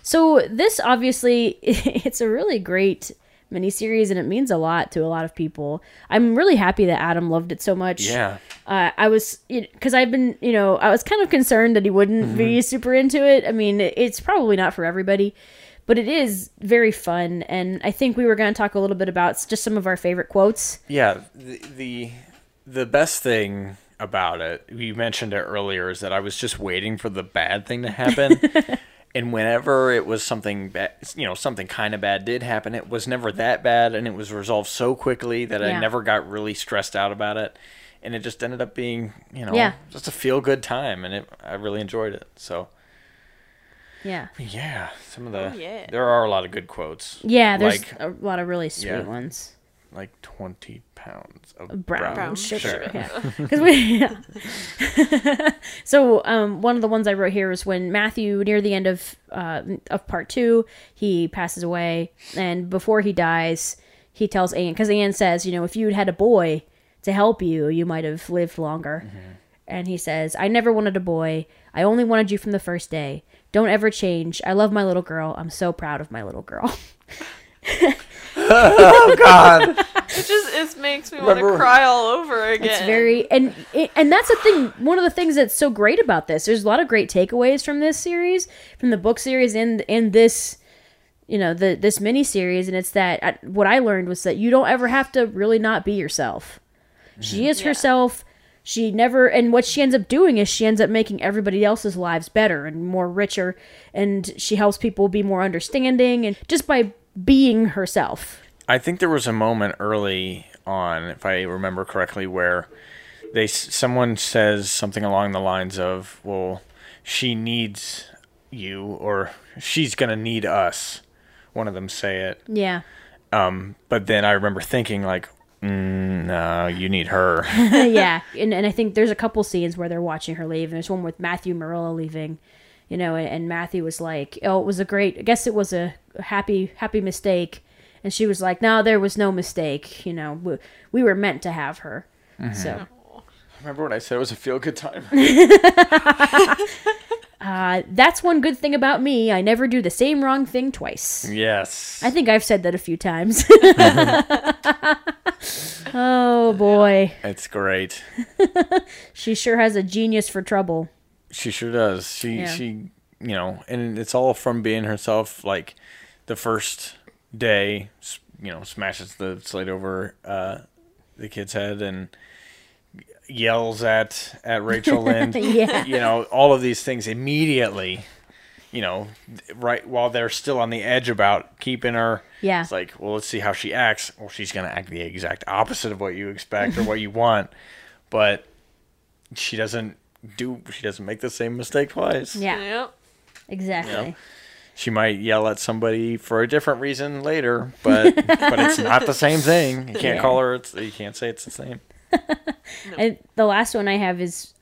So this obviously it's a really great miniseries and it means a lot to a lot of people. I'm really happy that Adam loved it so much. Yeah. Uh, I was because I've been you know I was kind of concerned that he wouldn't be super into it. I mean it's probably not for everybody, but it is very fun and I think we were going to talk a little bit about just some of our favorite quotes. Yeah, the, the the best thing about it, you mentioned it earlier, is that I was just waiting for the bad thing to happen. and whenever it was something bad, you know, something kind of bad did happen, it was never that bad, and it was resolved so quickly that I never got really stressed out about it. And it just ended up being, you know, Yeah. just a feel good time, and it, I really enjoyed it. So Yeah. yeah, some of the Oh, yeah. there are a lot of good quotes. Yeah, there's like a lot of really sweet Yeah. ones. Like twenty pounds of brown, brown, sugar. sugar. Yeah, we. Yeah. so um, one of the ones I wrote here is when Matthew, near the end of uh, of part two, he passes away, and before he dies, he tells Anne because Anne says, you know, if you'd had a boy to help you, you might have lived longer. And he says, I never wanted a boy. I only wanted you from the first day. Don't ever change. I love my little girl. I'm so proud of my little girl. Oh God. It just it makes me want to cry all over again. It's very and and that's the thing. One of the things that's so great about this. There's a lot of great takeaways from this series, from the book series, and and this, you know, the this mini series. And it's that I, what I learned was that you don't ever have to really not be yourself. Mm-hmm. She is Yeah. herself. She never, and what she ends up doing is she ends up making everybody else's lives better and more richer, and she helps people be more understanding, and just by being herself. I think there was a moment early on, if I remember correctly, where they someone says something along the lines of, "Well, she needs you, or she's gonna need us." One of them say it, Yeah. but then I remember thinking like, mm, "No, you need her." yeah, and and I think there's a couple scenes where they're watching her leave, and there's one with Matthew Marilla leaving, you know, and, and Matthew was like, "Oh, it was a great. I guess it was a happy happy mistake," and she was like, "No, there was no mistake. You know, we, we were meant to have her." So I remember when I said it was a feel good time? uh, that's one good thing about me. I never do the same wrong thing twice. yes. I think I've said that a few times. oh boy, it's great. she sure has a genius for trouble. She sure does. She Yeah. she you know, and it's all from being herself. Like the first day, you know, smashes the slate over uh, the kid's head and yells at at Rachel Lynde. Yeah. You know, all of these things immediately. You know, right while they're still on the edge about keeping her. Yeah. It's like, well, let's see how she acts. Well, she's gonna act the exact opposite of what you expect or what you want, but she doesn't do. She doesn't make the same mistake twice. Yeah, Yep. exactly. She might yell at somebody for a different reason later, but but it's not the same thing. You can't Yeah. call her. It's, you can't say it's the same. And the last one I have is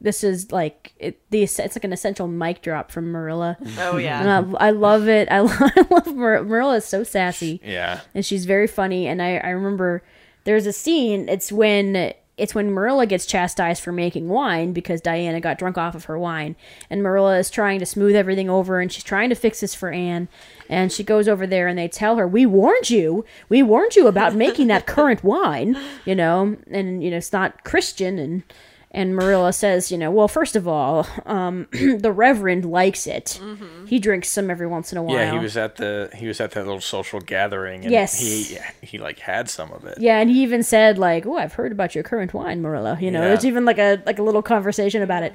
this is like it, the it's like an essential mic drop from Marilla. Oh yeah. And I, I love it. I love, I love Mar- Marilla is so sassy Yeah. and she's very funny. And I, I remember there's a scene. It's when it's when Marilla gets chastised for making wine because Diana got drunk off of her wine, and Marilla is trying to smooth everything over, and she's trying to fix this for Anne. And she goes over there, and they tell her, "We warned you. We warned you about making that currant wine. You know, and you know it's not Christian." And and Marilla says, "You know, well, first of all, um, the Reverend likes it. He drinks some every once in a while. Yeah, he was at the he was at that little social gathering and Yes. he he like had some of it. Yeah, and he even said like, "Oh, I've heard about your currant wine, Marilla." You know, Yeah. there's even like a like a little conversation about it.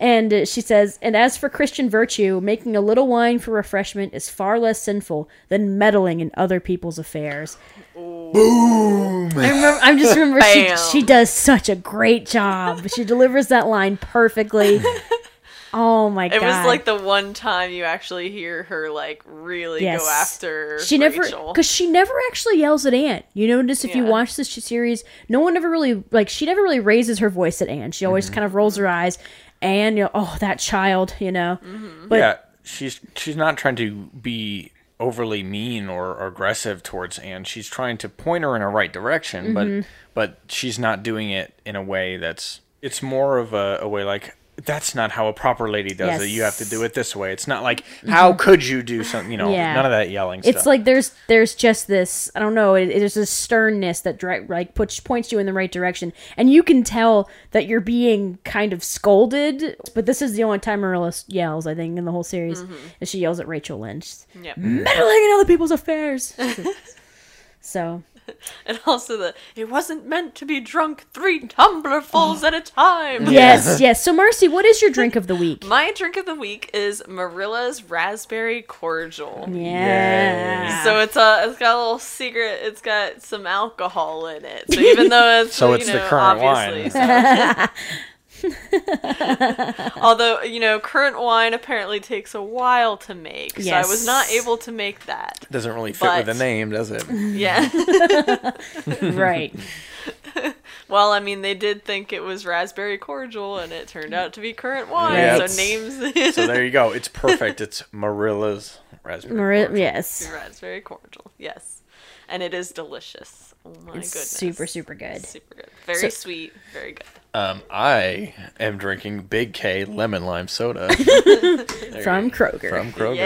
And uh, she says, "And as for Christian virtue, making a little wine for refreshment is far less sinful than meddling in other people's affairs." Boom! I remember. I just remember she she does such a great job. She delivers that line perfectly. Oh my It god! It was like the one time you actually hear her like really Yes. go after she never because she never actually yells at Anne. You notice if you watch this series, no one ever really like she never really raises her voice at Anne. She always Mm-hmm. kind of rolls her eyes. And you know, oh that child, you know. Mm-hmm. But yeah, she's she's not trying to be overly mean or, or aggressive towards Anne. She's trying to point her in a right direction, Mm-hmm. but but she's not doing it in a way that's it's more of a, a way like that's not how a proper lady does it. You have to do it this way. It's not like how mm-hmm. could you do something? You know, Yeah. none of that yelling. it's stuff. like there's there's just this I don't know it, there's this sternness that dri- like puts points you in the right direction and you can tell that you're being kind of scolded but this is the only time Marilla yells I think in the whole series mm-hmm. is she yells at Rachel Lynch Yep. meddling in other people's affairs so And also the it wasn't meant to be drunk three tumblerfuls at a time. yes yes so Marcy what is your drink of the week My drink of the week is Marilla's raspberry cordial. yeah So it's a it's got a little secret. It's got some alcohol in it. So even though it's So you it's the know, currant obviously, wine. so- Although you know, currant wine apparently takes a while to make, so I was not able to make that. doesn't really fit with the name, does it? Yeah. right well, I mean, they did think it was raspberry cordial, and it turned out to be currant wine. Yeah, so names so there you go. It's perfect. It's Marilla's raspberry. Mari- cordial. yes raspberry cordial. Yes, and it is delicious. Oh my it's goodness. super super good Super good. Very So- sweet. Very good. Um, I am drinking Big K lemon lime soda from you- Kroger from Kroger.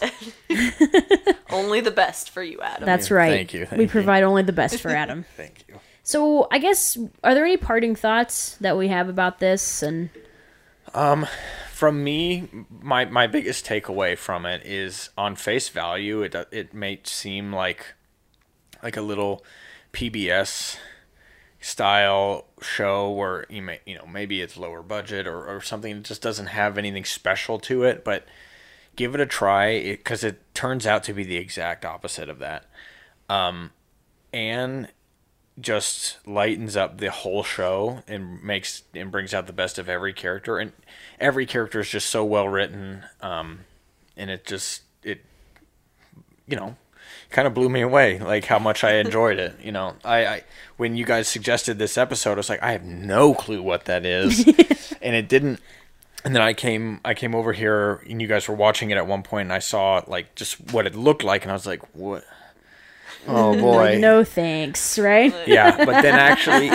Yeah. Only the best for you, Adam. That's right. Thank you, thank we you. provide only the best for Adam. Thank you. so, I guess are there any parting thoughts that we have about this? And um From me, my my biggest takeaway from it is on face value, it it may seem like like a little PBS style show where you may you know maybe it's lower budget or, or something that just doesn't have anything special to it but give it a try because it, turns out to be the exact opposite of that. Um, Anne just lightens up the whole show and makes and brings out the best of every character and every character is just so well written um and it just it you know kind of blew me away like how much i enjoyed it you know? I, I when you guys suggested this episode i was like i have no clue what that is. And it didn't and then i came i came over here and you guys were watching it at one point and i saw like just what it looked like and i was like what? Oh boy. No thanks, right? yeah but then actually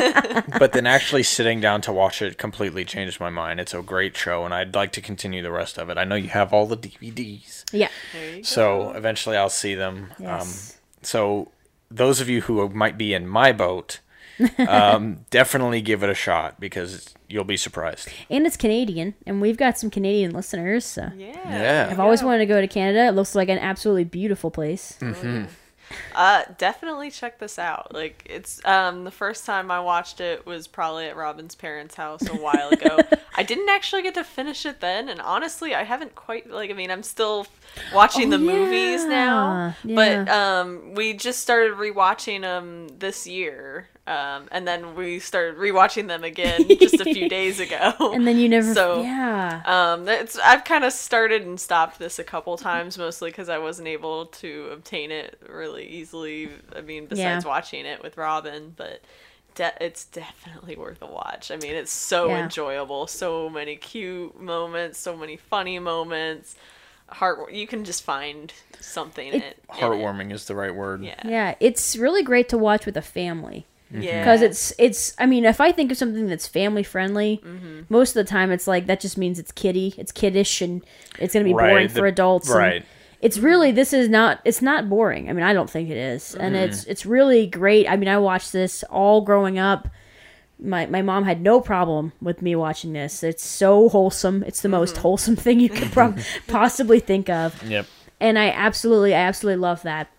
but then actually sitting down to watch it completely changed my mind. It's a great show and i'd like to continue the rest of it. I know you have all the dvds Yeah. so eventually i'll see them Yes. um, so those of you who might be in my boat um, definitely give it a shot because you'll be surprised And it's Canadian, and we've got some Canadian listeners. So Yeah. yeah I've always wanted to go to Canada. It looks like an absolutely beautiful place. Uh, definitely check this out. Like it's um the first time I watched it was probably at Robin's parents' house a while ago. I didn't actually get to finish it then, and honestly, I haven't quite like. I mean, I'm still watching Oh, the movies now, yeah, but um, we just started rewatching them this year. Um, and then we started rewatching them again just a few days ago. And then you never, So, yeah, Um, it's I've kind of started and stopped this a couple times, mostly because I wasn't able to obtain it really easily. I mean, besides Yeah. watching it with Robin, but de- it's definitely worth a watch. I mean, it's so Yeah. enjoyable, so many cute moments, so many funny moments. Heart, you can just find something it. in it. heartwarming is the right word Yeah, yeah. It's really great to watch with a family. yeah. because it's it's i mean if i think of something that's family friendly Mm-hmm. most of the time it's like that just means it's kiddie it's kiddish and it's going to be boring Right, for the- adults and right. it's really this is not it's not boring i mean i don't think it is. and Mm-hmm. it's it's really great i mean i watched this all growing up my, my mom had no problem with me watching this it's so wholesome it's the most wholesome thing you could prob- possibly think of yep and I absolutely, I absolutely love that.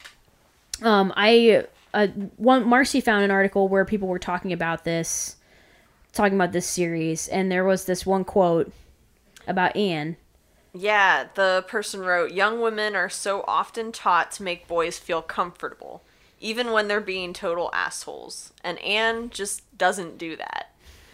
Um, I uh, one Marcy found an article where people were talking about this, talking about this series, and there was this one quote about Anne. Yeah, the person wrote Young women are so often taught to make boys feel comfortable, even when they're being total assholes. And Anne just doesn't do that.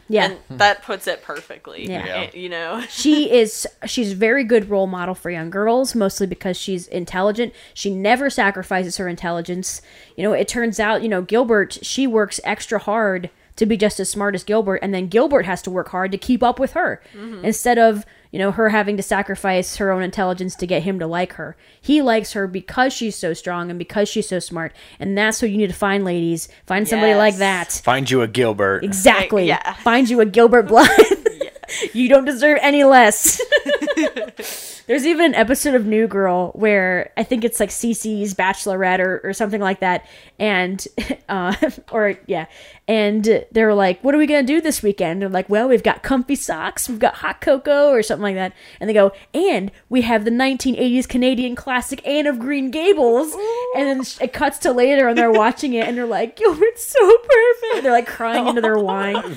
Yeah, And that puts it perfectly. Yeah. Yeah. Eh, You know? she is she's a very good role model for young girls mostly because she's intelligent she never sacrifices her intelligence you know it turns out you know gilbert she works extra hard to be just as smart as gilbert and then gilbert has to work hard to keep up with her instead of you know her having to sacrifice her own intelligence to get him to like her he likes her because she's so strong and because she's so smart and that's who you need to find ladies find somebody like that find you a gilbert Exactly. yeah. Find you a Gilbert Blythe. you don't deserve any less. There's even an episode of New Girl where I think it's like Cece's Bachelorette or, or something like that, and uh, or yeah, and they're like, "What are we gonna do this weekend?" They're like, "Well, we've got comfy socks, we've got hot cocoa, or something like that," and they go, "And we have the 1980s Canadian classic Anne of Green Gables," and then it cuts to later, and they're watching it, and they're like, "Gilbert's so perfect." They're like crying into their wine.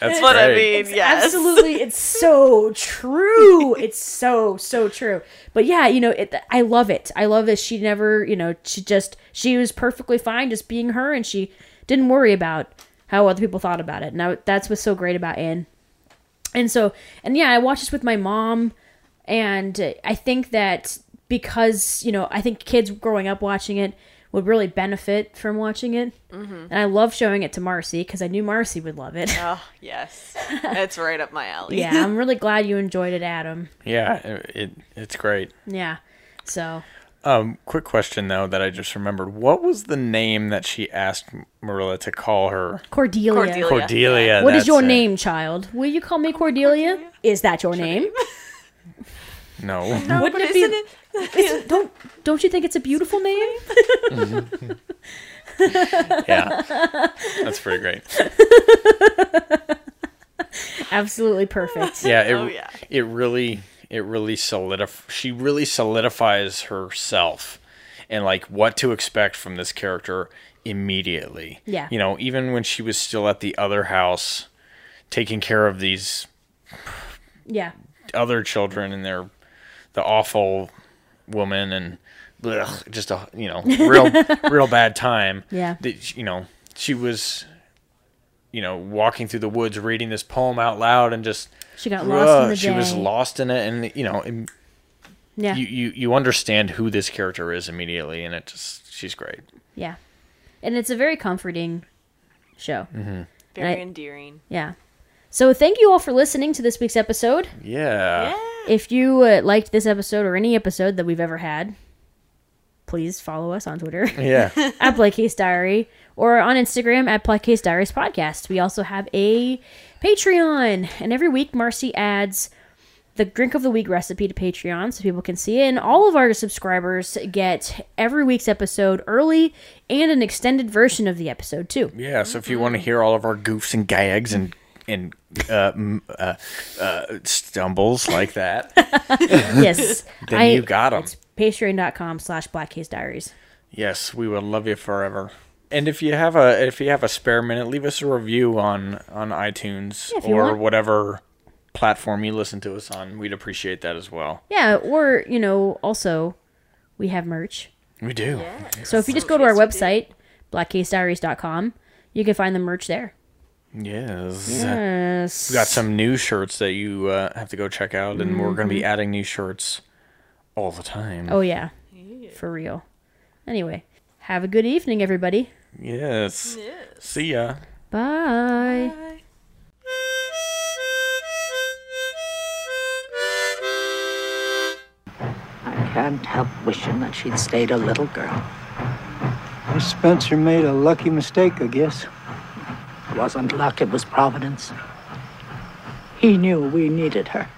that's what I great. mean. yes. Absolutely, it's so true. It's so so true. But yeah, you know, it, I love it. I love it. She never, you know, she just she was perfectly fine just being her, and she didn't worry about how other people thought about it. Now that's what's so great about Anne. And so, and yeah, I watched this with my mom, and I think that because you know, I think kids growing up watching it would really benefit from watching it. Mm-hmm. And I love showing it to Marcy because I knew Marcy would love it. Oh, yes. It's right up my alley. yeah, I'm really glad you enjoyed it, Adam. yeah it, it it's great Yeah. So, Um, quick question though that I just remembered. What was the name that she asked Marilla to call her? Cordelia. Cordelia. Cordelia. What is your it. name, child? Will you call me Cordelia? Is that your name? No. No, Wouldn't but it be- isn't it? Is- don't don't you think it's a beautiful name? yeah. That's pretty great. Absolutely perfect. Yeah. It, Oh, yeah. It really, it really solidif. She really solidifies herself, and like what to expect from this character immediately. Yeah. You know, even when she was still at the other house, taking care of these Yeah. other children and their the awful woman and ugh, just a you know real real bad time. Yeah. That, you know she was, you know, walking through the woods reading this poem out loud and just She got lost in ugh, the she was lost in it, and you know, and Yeah. you, you you understand who this character is immediately, and it just she's great. yeah. And it's a very comforting show. Very I- endearing. Yeah. So thank you all for listening to this week's episode. Yeah. If you uh, liked this episode or any episode that we've ever had, please follow us on Twitter Yeah. at Black Case Diary or on Instagram at Black Case Diaries Podcast. We also have a Patreon, and every week Marcy adds the drink of the week recipe to Patreon so people can see it. And all of our subscribers get every week's episode early and an extended version of the episode too. Yeah, so if you want to hear all of our goofs and gags and and uh, uh, uh, stumbles like that, yes, then you got 'em. It's patreon.com slash Black Case Diaries. yes, we will love you forever. And if you have a if you have a spare minute, leave us a review on on iTunes Yeah, or want. whatever platform you listen to us on. We'd appreciate that as well. Yeah, or, you know, also, we have merch. We do. So if you just go to our website, blackcasediaries.com, you can find the merch there. Yes. Yes. We got some new shirts that you uh, have to go check out, and we're going to be adding new shirts all the time. Oh, yeah. For real. Anyway, have a good evening, everybody. Yes. See ya. Bye. I can't help wishing that she'd stayed a little girl. Miss Spencer made a lucky mistake, I guess. It wasn't luck, it was providence. He knew we needed her.